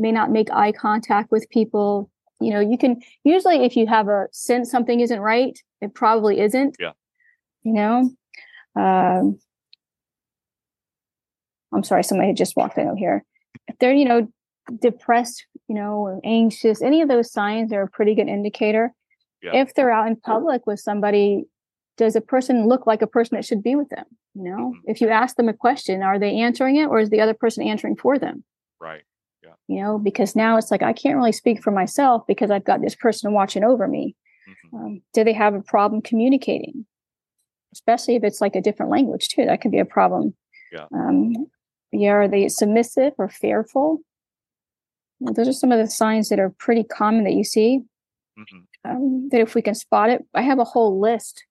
Speaker 2: May not make eye contact with people. You know, you can usually if you have a sense something isn't right, it probably isn't.
Speaker 1: Yeah.
Speaker 2: You know, um, I'm sorry, somebody had just walked in over here. If they're, you know, depressed, you know, or anxious, any of those signs are a pretty good indicator.
Speaker 1: Yeah.
Speaker 2: If they're out in public with somebody, does a person look like a person that should be with them? You know,
Speaker 1: Mhm.
Speaker 2: if you ask them a question, are they answering it or is the other person answering for them?
Speaker 1: Right.
Speaker 2: You know, because now it's like I can't really speak for myself because I've got this person watching over me.
Speaker 1: Mhm.
Speaker 2: Um, do they have a problem communicating? Especially if it's like a different language too, that could be a problem.
Speaker 1: Yeah.
Speaker 2: Um, yeah, are they submissive or fearful? Know, those are some of the signs that are pretty common that you see.
Speaker 1: Mhm.
Speaker 2: Um, that if we can spot it, I have a whole list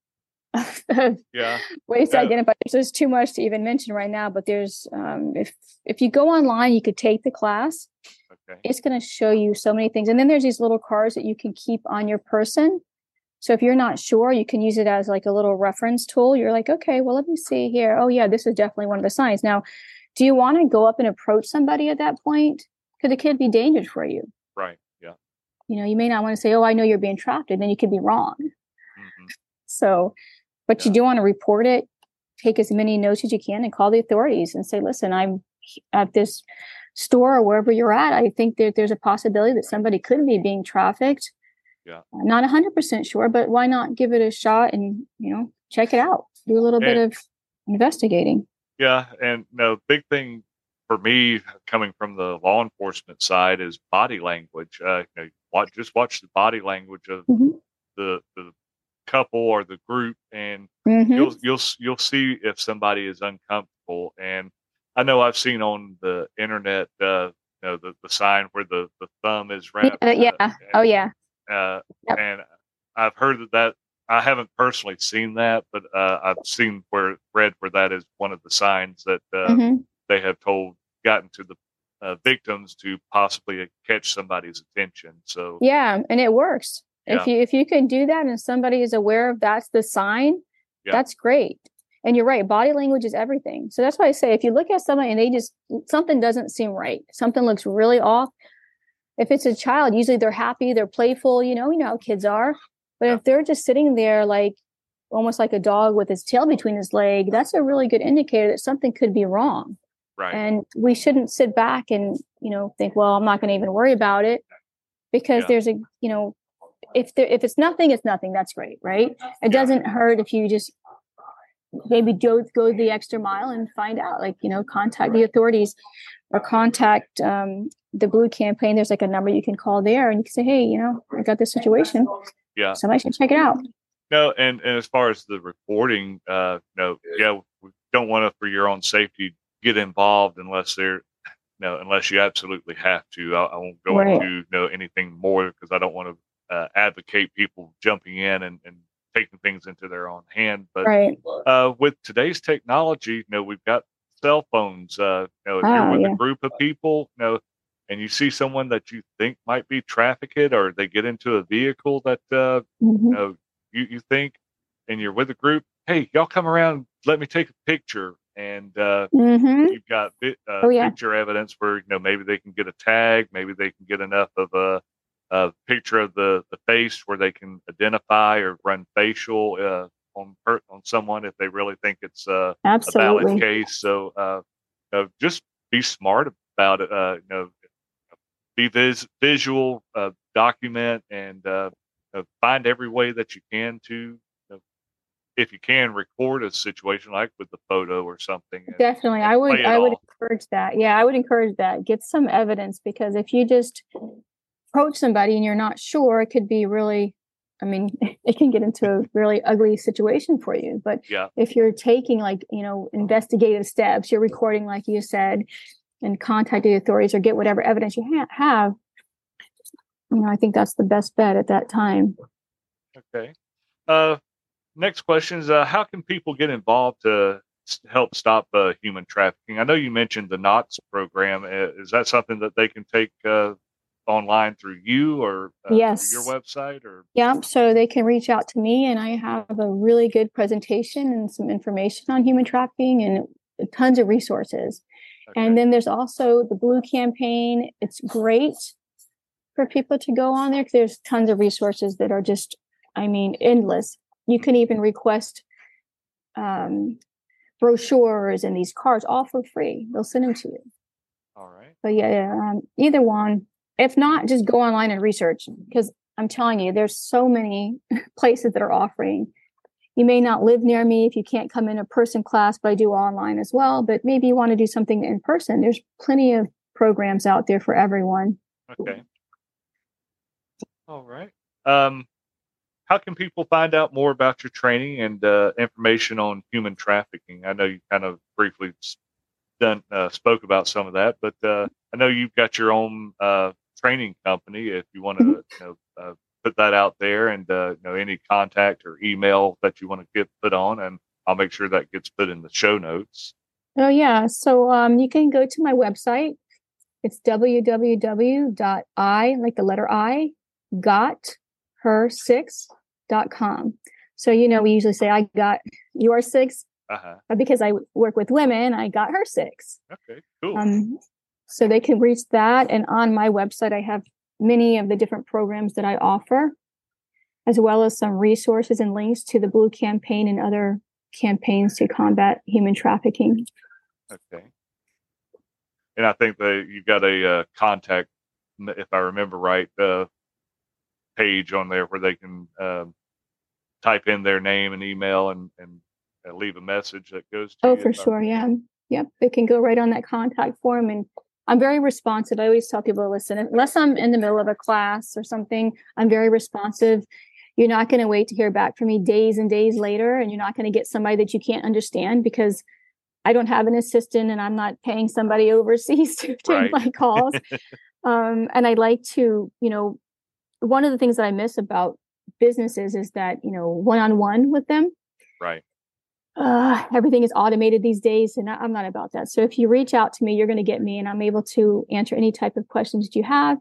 Speaker 1: Yeah.
Speaker 2: ways to identify. So there's too much to even mention right now, but there's um, if if you go online, you could take the class
Speaker 1: Okay.
Speaker 2: it's going to show you so many things. And then there's these little cards that you can keep on your person. So if you're not sure, you can use it as like a little reference tool. You're like, okay, well, let me see here. Oh, yeah, this is definitely one of the signs. Now, do you want to go up and approach somebody at that point? Because it could be dangerous for you.
Speaker 1: Right. Yeah.
Speaker 2: You know, you may not want to say, oh, I know you're being trapped, and then you could be wrong.
Speaker 1: Mhm.
Speaker 2: So, but you do want to report it, take as many notes as you can, and call the authorities and say, listen, I'm at this store or wherever you're at. I think that there's a possibility that somebody could be being trafficked.
Speaker 1: Yeah.
Speaker 2: I'm not 100% sure, but why not give it a shot and, you know, check it out? Do a little bit of investigating.
Speaker 1: Yeah. And no, big thing for me coming from the law enforcement side is body language. Uh, you know, watch, just watch the body language of
Speaker 2: Mhm.
Speaker 1: the the couple or the group, and
Speaker 2: Mhm.
Speaker 1: you'll you'll you'll see if somebody is uncomfortable. And I know I've seen on the internet, uh, you know, the, the sign where the, the thumb is wrapped.
Speaker 2: Yeah, yeah.
Speaker 1: uh,
Speaker 2: Oh, yeah.
Speaker 1: Uh,
Speaker 2: Yep.
Speaker 1: And I've heard that that I haven't personally seen that, but uh, I've seen where read where that is one of the signs that uh,
Speaker 2: Mhm.
Speaker 1: they have told gotten to the uh, victims to possibly catch somebody's attention. So
Speaker 2: Yeah, and it works. If you if you can do that and somebody is aware of that's the sign,
Speaker 1: Yeah.
Speaker 2: that's great. And you're right, body language is everything. So that's why I say if you look at somebody and they just something doesn't seem right, something looks really off. If it's a child, usually they're happy, they're playful, you know, you know how kids are. But
Speaker 1: Yeah.
Speaker 2: if they're just sitting there like almost like a dog with his tail between his leg, that's a really good indicator that something could be wrong
Speaker 1: right,
Speaker 2: and we shouldn't sit back and you know think well i'm not going to even worry about it because
Speaker 1: Yeah.
Speaker 2: there's a you know if there if it's nothing it's nothing that's great right it doesn't hurt if you just maybe go go the extra mile and find out like you know contact the authorities or contact um, the blue campaign there's like a number you can call there and you can say hey you know i got this situation
Speaker 1: yeah.
Speaker 2: somebody should check it out
Speaker 1: No, and, and as far as the reporting, uh, no, yeah, we don't want to, for your own safety, get involved unless they're, no, unless you absolutely have to. I, I won't go
Speaker 2: Right.
Speaker 1: into you know anything more because I don't want to uh, advocate people jumping in and, and taking things into their own hand. But
Speaker 2: right.
Speaker 1: uh, with today's technology, you know, we've got cell phones. Uh, you know, if
Speaker 2: Ah,
Speaker 1: you're with
Speaker 2: yeah.
Speaker 1: a group of people, you know, and you see someone that you think might be trafficked, or they get into a vehicle that uh,
Speaker 2: Mhm.
Speaker 1: you know you, you think, and you're with a group, hey, y'all come around, let me take a picture, and uh,
Speaker 2: Mhm.
Speaker 1: you've got uh,
Speaker 2: Oh, yeah.
Speaker 1: picture evidence where you know maybe they can get a tag, maybe they can get enough of a, a picture of the, the face where they can identify or run facial uh, on on someone if they really think it's uh, a valid case. So uh, you know, just be smart about it. Uh, you know, be vis- visual, uh, document, and uh, uh, find every way that you can to. if you can record a situation like with the photo or something, and-
Speaker 2: Definitely.
Speaker 1: and
Speaker 2: I would I would
Speaker 1: off.
Speaker 2: encourage that. Yeah, I would encourage that. Get some evidence because if you just approach somebody and you're not sure, it could be really I mean, it can get into a really ugly situation for you. But
Speaker 1: Yeah.
Speaker 2: if you're taking like, you know, investigative steps, you're recording like you said and contact the authorities or get whatever evidence you ha- have, you know, I think that's the best bet at that time.
Speaker 1: Okay. Uh, next question is uh, how can people get involved to help stop uh, human trafficking? I know you mentioned the Knots program. Uh, Is that something that they can take uh, online through you or uh,
Speaker 2: Yes.
Speaker 1: your website? Or
Speaker 2: Yeah, so they can reach out to me, and I have a really good presentation and some information on human trafficking and tons of resources. And then there's also the Blue Campaign. It's great for people to go on there because there's tons of resources that are just, I mean, endless. You can even request um, brochures and these cards all for free. They'll send them to you.
Speaker 1: all right.
Speaker 2: But yeah, yeah, um, either one. If not, just go online and research because I'm telling you, there's so many places that are offering. You may not live near me if you can't come in a person class, but I do online as well. But maybe you want to do something in person. There's plenty of programs out there for everyone.
Speaker 1: Okay. All right. Um, how can people find out more about your training and uh, information on human trafficking? I know you kind of briefly done uh, spoke about some of that, but uh, I know you've got your own uh, training company. If you want to, you know, uh, put that out there, and uh, you know, any contact or email that you want to get put on, and I'll make sure that gets put in the show notes.
Speaker 2: Oh yeah. So um, you can go to my website. It's www.i, like the letter I, got her six.com. So, you know, we usually say I got your six,
Speaker 1: Uh huh.
Speaker 2: but because I work with women, I got her six.
Speaker 1: Okay. Cool.
Speaker 2: Um, so they can reach that. And on my website, I have many of the different programs that I offer, as well as some resources and links to the Blue Campaign and other campaigns to combat human trafficking.
Speaker 1: Okay. And I think that you've got a uh, contact, if I remember right, uh, page on there where they can um, type in their name and email and, and uh, leave a message that goes to
Speaker 2: Oh, for sure. Yeah. Yep. They can go right on that contact form. And I'm very responsive. I always tell people listen, unless I'm in the middle of a class or something, I'm very responsive. You're not going to wait to hear back from me days and days later. And you're not going to get somebody that you can't understand because I don't have an assistant and I'm not paying somebody overseas to take
Speaker 1: Right.
Speaker 2: my calls. um, and I like to, you know, one of the things that I miss about businesses is that, you know, one on one with them
Speaker 1: Right.
Speaker 2: Uh, everything is automated these days, and I, I'm not about that. So if you reach out to me, you're going to get me, and I'm able to answer any type of questions that you have.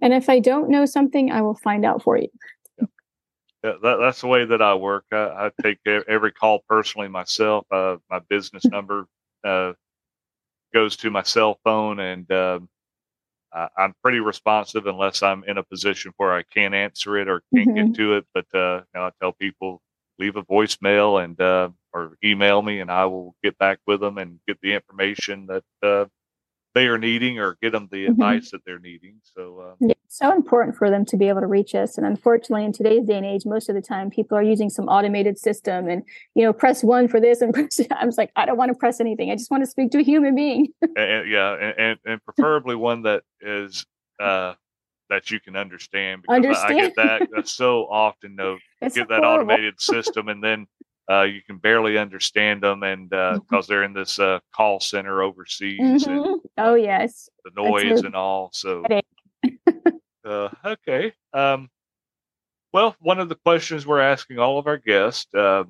Speaker 2: And if I don't know something, I will find out for you.
Speaker 1: Yeah, that, that's the way that I work. I, I take every call personally myself. Uh, my business number uh, goes to my cell phone, and um, I, I'm pretty responsive unless I'm in a position where I can't answer it or can't get to it. But uh, you know, I tell people leave a voicemail and uh, or email me, and I will get back with them and get the information that uh, they are needing or get them the
Speaker 2: Mhm.
Speaker 1: advice that they're needing. So uh,
Speaker 2: Yeah, it's so important for them to be able to reach us. And unfortunately, in today's day and age, most of the time people are using some automated system and, you know, press one for this and press. I'm just like, I don't want to press anything. I just want to speak to a human being.
Speaker 1: and, and- yeah, and, and, and preferably one that is uh, that you can understand because I, I get that uh, so often. Though get that
Speaker 2: horrible.
Speaker 1: automated system, and then uh, you can barely understand them, and because they're in this uh, call center overseas and
Speaker 2: Mhm. Oh, yes.
Speaker 1: the noise and all. So uh, okay. Um, Well, one of the questions we're asking all of our guests uh,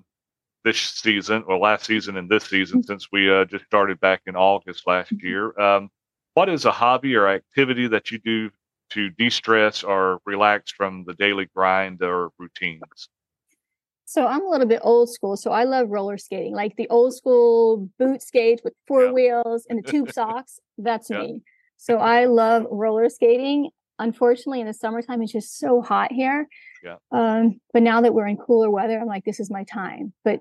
Speaker 1: this season, or last season and this season,
Speaker 2: Mm-hmm.
Speaker 1: since we uh, just started back in August last year, um, what is a hobby or activity that you do to de-stress or relax from the daily grind or routines?
Speaker 2: So I'm a little bit old school. So I love roller skating, like the old school boot skates with four
Speaker 1: Yeah.
Speaker 2: wheels and the tube socks. That's
Speaker 1: Yeah.
Speaker 2: me. So I love roller skating. Unfortunately, in the summertime, it's just so hot here.
Speaker 1: Yeah.
Speaker 2: Um, but now that we're in cooler weather, I'm like, this is my time. But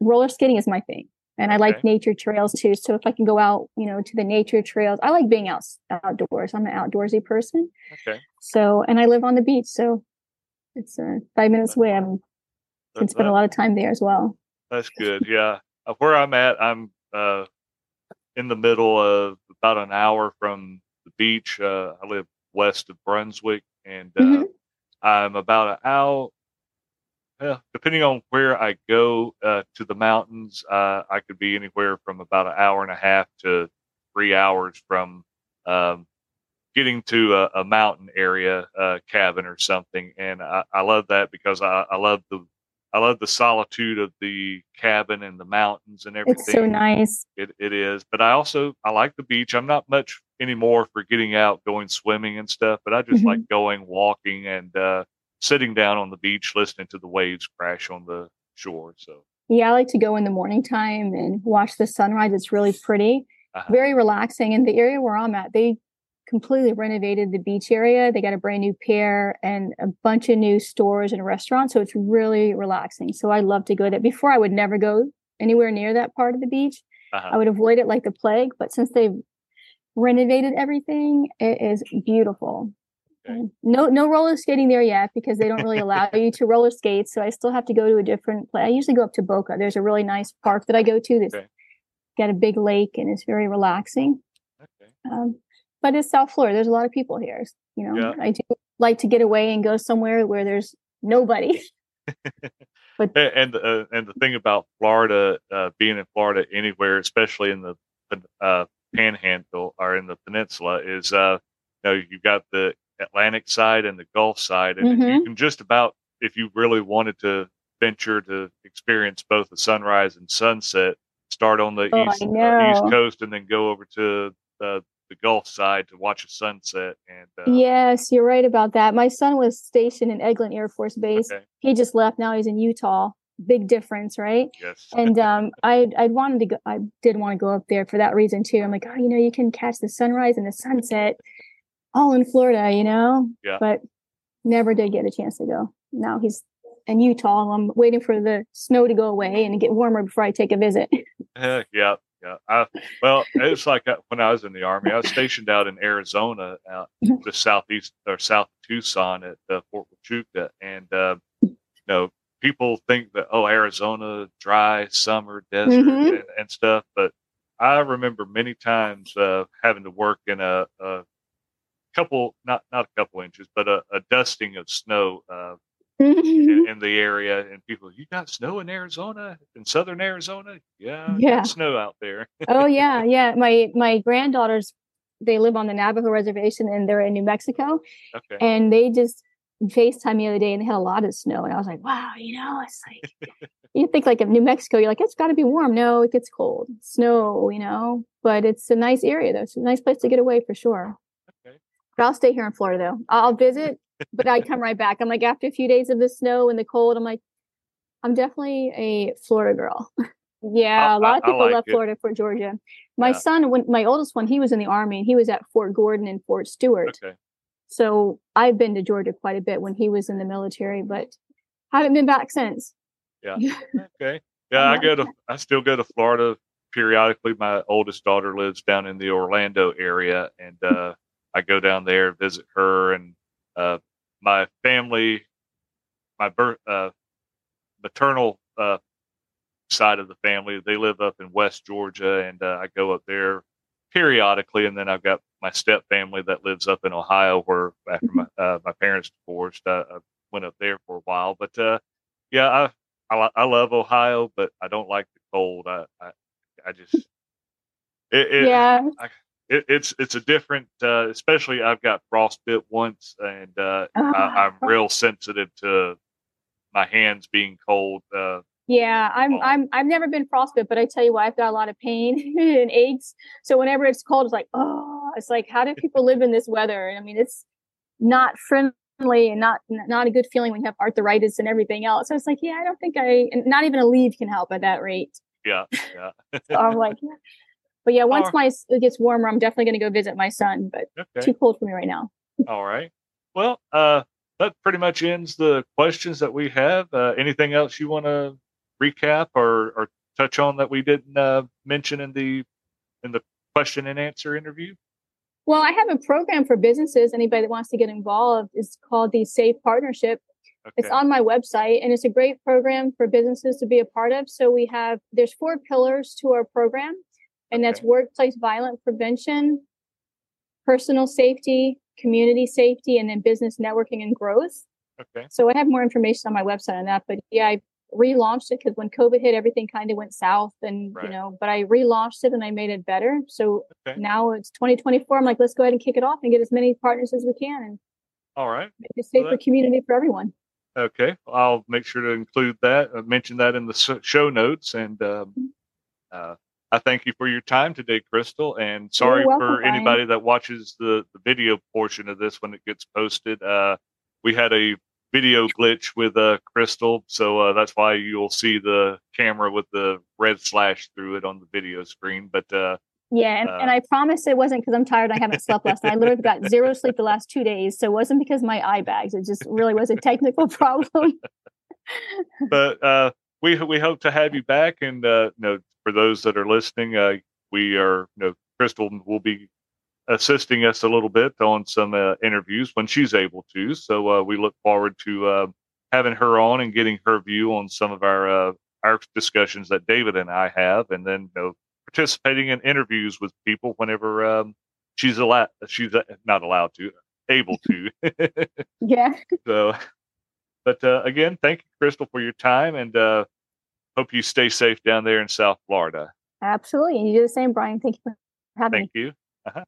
Speaker 2: roller skating is my thing. And I like nature trails too. So if I can go out, you know, to the nature trails, I like being out outdoors. I'm an outdoorsy person.
Speaker 1: Okay.
Speaker 2: So, and I live on the beach. So it's uh, five minutes away. I can
Speaker 1: That-
Speaker 2: spend a lot of time there as well.
Speaker 1: That's good. Yeah. Uh, Where I'm at, I'm uh, in the middle of about an hour from the beach. Uh, I live west of Brunswick, and uh,
Speaker 2: Mhm.
Speaker 1: I'm about an hour. Yeah, depending on where I go uh, to the mountains, uh, I could be anywhere from about an hour and a half to three hours from um, getting to a, a mountain area uh, cabin or something. And I, I love that because I, I love the I love the solitude of the cabin and the mountains and everything.
Speaker 2: It's so nice.
Speaker 1: It, it is, but I also I like the beach. I'm not much anymore for getting out, going swimming and stuff, but I just
Speaker 2: Mhm.
Speaker 1: like going walking and uh, sitting down on the beach, listening to the waves crash on the shore. So
Speaker 2: Yeah, I like to go in the morning time and watch the sunrise. It's really pretty,
Speaker 1: uh,
Speaker 2: very relaxing. And the area where I'm at, they completely renovated the beach area. They got a brand new pier and a bunch of new stores and restaurants. So it's really relaxing. So I love to go there. Before I would never go anywhere near that part of the beach.
Speaker 1: uh-huh.
Speaker 2: I would avoid it like the plague. But since they've renovated everything, it is beautiful.
Speaker 1: Okay.
Speaker 2: No, no roller skating there yet because they don't really allow you to roller skate. So I still have to go to a different place. I usually go up to Boca. There's a really nice park that I go to that's
Speaker 1: Okay.
Speaker 2: got a big lake and it's very relaxing.
Speaker 1: okay.
Speaker 2: Um, but it's South Florida. There's a lot of people here. You know,
Speaker 1: Yeah.
Speaker 2: I do like to get away and go somewhere where there's nobody.
Speaker 1: A- and uh, and the thing about Florida, uh, being in Florida anywhere, especially in the uh, Panhandle or in the peninsula, is uh, you know you've got the Atlantic side and the Gulf side, and you
Speaker 2: Mhm.
Speaker 1: can just about, if you really wanted to venture to experience both the sunrise and sunset, start on the
Speaker 2: Oh,
Speaker 1: east uh, east coast and then go over to the the Gulf side to watch a sunset. And uh,
Speaker 2: yes, you're right about that. My son was stationed in Eglin Air Force Base.
Speaker 1: okay,
Speaker 2: He just left. Now he's in Utah. Big difference, right?
Speaker 1: yes,
Speaker 2: and um i i wanted to go i did want to go up there for that reason too i'm like oh you know you can catch the sunrise and the sunset all in florida you know
Speaker 1: Yeah.
Speaker 2: but never did get a chance to go now he's in utah i'm waiting for the snow to go away and get warmer before i take a visit
Speaker 1: Heck, yeah, yeah. I, well, it's like uh, when I was in the army. I was stationed out in Arizona, out the southeast or south of Tucson at uh, Fort Huachuca, and uh, you know, people think that oh, Arizona, dry summer, desert,
Speaker 2: Mhm.
Speaker 1: and, and stuff. But I remember many times uh, having to work in a, a couple, not not a couple inches, but a, a dusting of snow uh, in, in the area, and people, you got snow in Arizona, in southern Arizona? Yeah,
Speaker 2: Yeah.
Speaker 1: snow out there.
Speaker 2: oh yeah yeah my my granddaughters they live on the navajo reservation and they're in new mexico
Speaker 1: okay.
Speaker 2: and they just FaceTime the other day and they had a lot of snow. And I was like, wow, you know, it's like, you think like of New Mexico, you're like, it's got to be warm. No, it gets cold, snow, you know, but it's a nice area though. It's a nice place to get away for sure. But I'll stay here in Florida though. I'll visit, but I come right back. I'm like, after a few days of the snow and the cold, I'm like, I'm definitely a Florida girl. yeah,
Speaker 1: I-
Speaker 2: a lot of
Speaker 1: I- I
Speaker 2: people
Speaker 1: like
Speaker 2: left
Speaker 1: it.
Speaker 2: Florida for Georgia. My
Speaker 1: Yeah.
Speaker 2: son, when my oldest one, he was in the army and he was at Fort Gordon and Fort Stewart.
Speaker 1: Okay.
Speaker 2: So I've been to Georgia quite a bit when he was in the military, but haven't been back since.
Speaker 1: Yeah. Okay. Yeah, I go to I still go to Florida periodically. My oldest daughter lives down in the Orlando area and uh I go down there, visit her and uh my family my birth uh maternal uh side of the family, they live up in West Georgia and uh, I go up there periodically and then I've got my step family that lives up in Ohio where after my uh, my parents divorced I, I went up there for a while. But uh yeah, I I, I love Ohio, but I don't like the cold. I I, I just it, it,
Speaker 2: yeah.
Speaker 1: It, it's it's a different, uh, especially I've got frostbit once, and uh, I,
Speaker 2: Ah.
Speaker 1: I'm real sensitive to my hands being cold. Uh,
Speaker 2: Yeah, I'm
Speaker 1: Oh.
Speaker 2: I'm I've never been frostbite, but I tell you what, I've got a lot of pain and aches. So whenever it's cold, it's like, oh, it's like, how do people live in this weather? I mean, it's not friendly and not not a good feeling when you have arthritis and everything else. So it's like, yeah, I don't think I, and not even Aleve can help at that rate.
Speaker 1: yeah, yeah.
Speaker 2: So I'm like, yeah. But yeah, once
Speaker 1: Alright.
Speaker 2: my it gets warmer, I'm definitely going to go visit my son. But
Speaker 1: Okay.
Speaker 2: too cold for me right now.
Speaker 1: All right. Well, uh, that pretty much ends the questions that we have. Uh, anything else you want to recap or, or touch on that we didn't uh, mention in the in the question and answer interview?
Speaker 2: Well, I have a program for businesses. Anybody that wants to get involved is called the Safe Partnership. It's on my website and it's a great program for businesses to be a part of. So we have there's four pillars to our program and that's
Speaker 1: Okay.
Speaker 2: workplace violence prevention, personal safety, community safety, and then business networking and growth.
Speaker 1: Okay.
Speaker 2: So I have more information on my website on that. But yeah, I relaunched it because when COVID hit, everything kind of went south and
Speaker 1: Right.
Speaker 2: you know, but I relaunched it and I made it better. So
Speaker 1: Okay.
Speaker 2: now it's 2024. I'm like, let's go ahead and kick it off and get as many partners as we can and
Speaker 1: All right.
Speaker 2: make a safer
Speaker 1: that-
Speaker 2: community for everyone.
Speaker 1: Okay. I'll make sure to include that, uh, mention that in the show notes. And um, uh, I thank you for your time today, Crystal. And sorry
Speaker 2: welcome,
Speaker 1: for
Speaker 2: Brian.
Speaker 1: anybody that watches the, the video portion of this when it gets posted. Uh, we had a video glitch with uh, Crystal, so uh, that's why you'll see the camera with the red slash through it on the video screen. But uh,
Speaker 2: Yeah, and,
Speaker 1: Uh,
Speaker 2: and I promise it wasn't because I'm tired. I haven't slept last night. I literally got zero sleep the last two days, so it wasn't because of my eye bags. It just really was a technical problem.
Speaker 1: but uh, we we hope to have you back. And uh, you know, for those that are listening, uh, we are you know Crystal will be assisting us a little bit on some uh, interviews when she's able to. So uh, we look forward to uh, having her on and getting her view on some of our uh, our discussions that David and I have, and then you know participating in interviews with people whenever um, she's allowed. She's uh, not allowed to, able to.
Speaker 2: yeah,
Speaker 1: So, but uh, again, thank you, Crystal, for your time, and uh, hope you stay safe down there in South Florida.
Speaker 2: absolutely. And you do the same, Brian. Thank you for having me.
Speaker 1: Thank you. Uh-huh.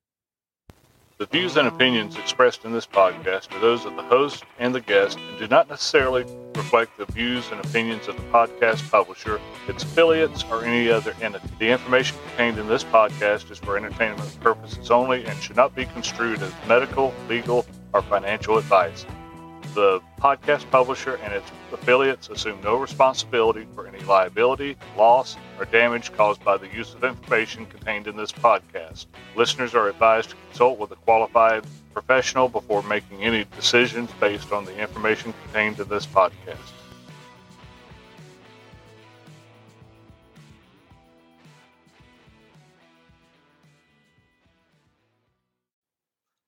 Speaker 1: The views and opinions expressed in this podcast are those of the host and the guest and do not necessarily reflect the views and opinions of the podcast publisher, its affiliates, or any other entity. The information contained in this podcast is for entertainment purposes only and should not be construed as medical, legal, or financial advice. The podcast publisher and its affiliates assume no responsibility for any liability, loss, or damage caused by the use of information contained in this podcast. Listeners are advised to consult with a qualified professional before making any decisions based on the information contained in this podcast.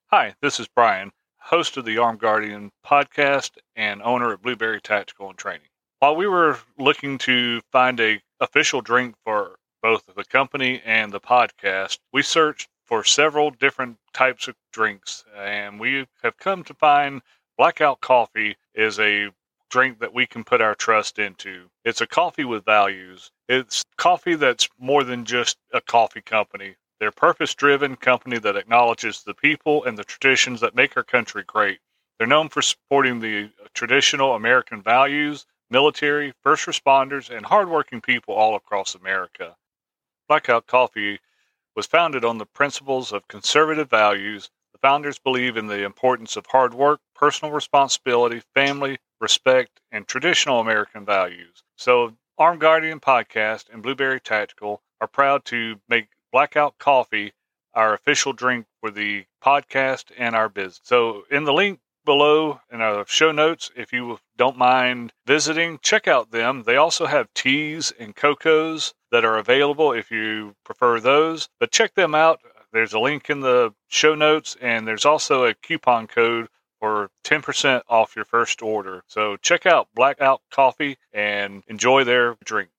Speaker 1: Hi, this is Brian, host of the Armed Guardian podcast and owner of Blueberry Tactical and Training. While we were looking to find a official drink for both the company and the podcast, we searched for several different types of drinks and we have come to find Blackout Coffee is a drink that we can put our trust into. It's a coffee with values. It's coffee that's more than just a coffee company. They're purpose driven company that acknowledges the people and the traditions that make our country great. They're known for supporting the uh, traditional American values, military, first responders, and hardworking people all across America. Blackout Coffee was founded on the principles of conservative values. The founders believe in the importance of hard work, personal responsibility, family, respect, and traditional American values. So, Armed Guardian Podcast and Blueberry Tactical are proud to make Blackout Coffee our official drink for the podcast and our business. So, in the link below in our show notes, if you don't mind visiting, check out them. They also have teas and cocos that are available if you prefer those. But check them out. There's a link in the show notes, and there's also a coupon code for 10% off your first order. So check out Blackout Coffee and enjoy their drink.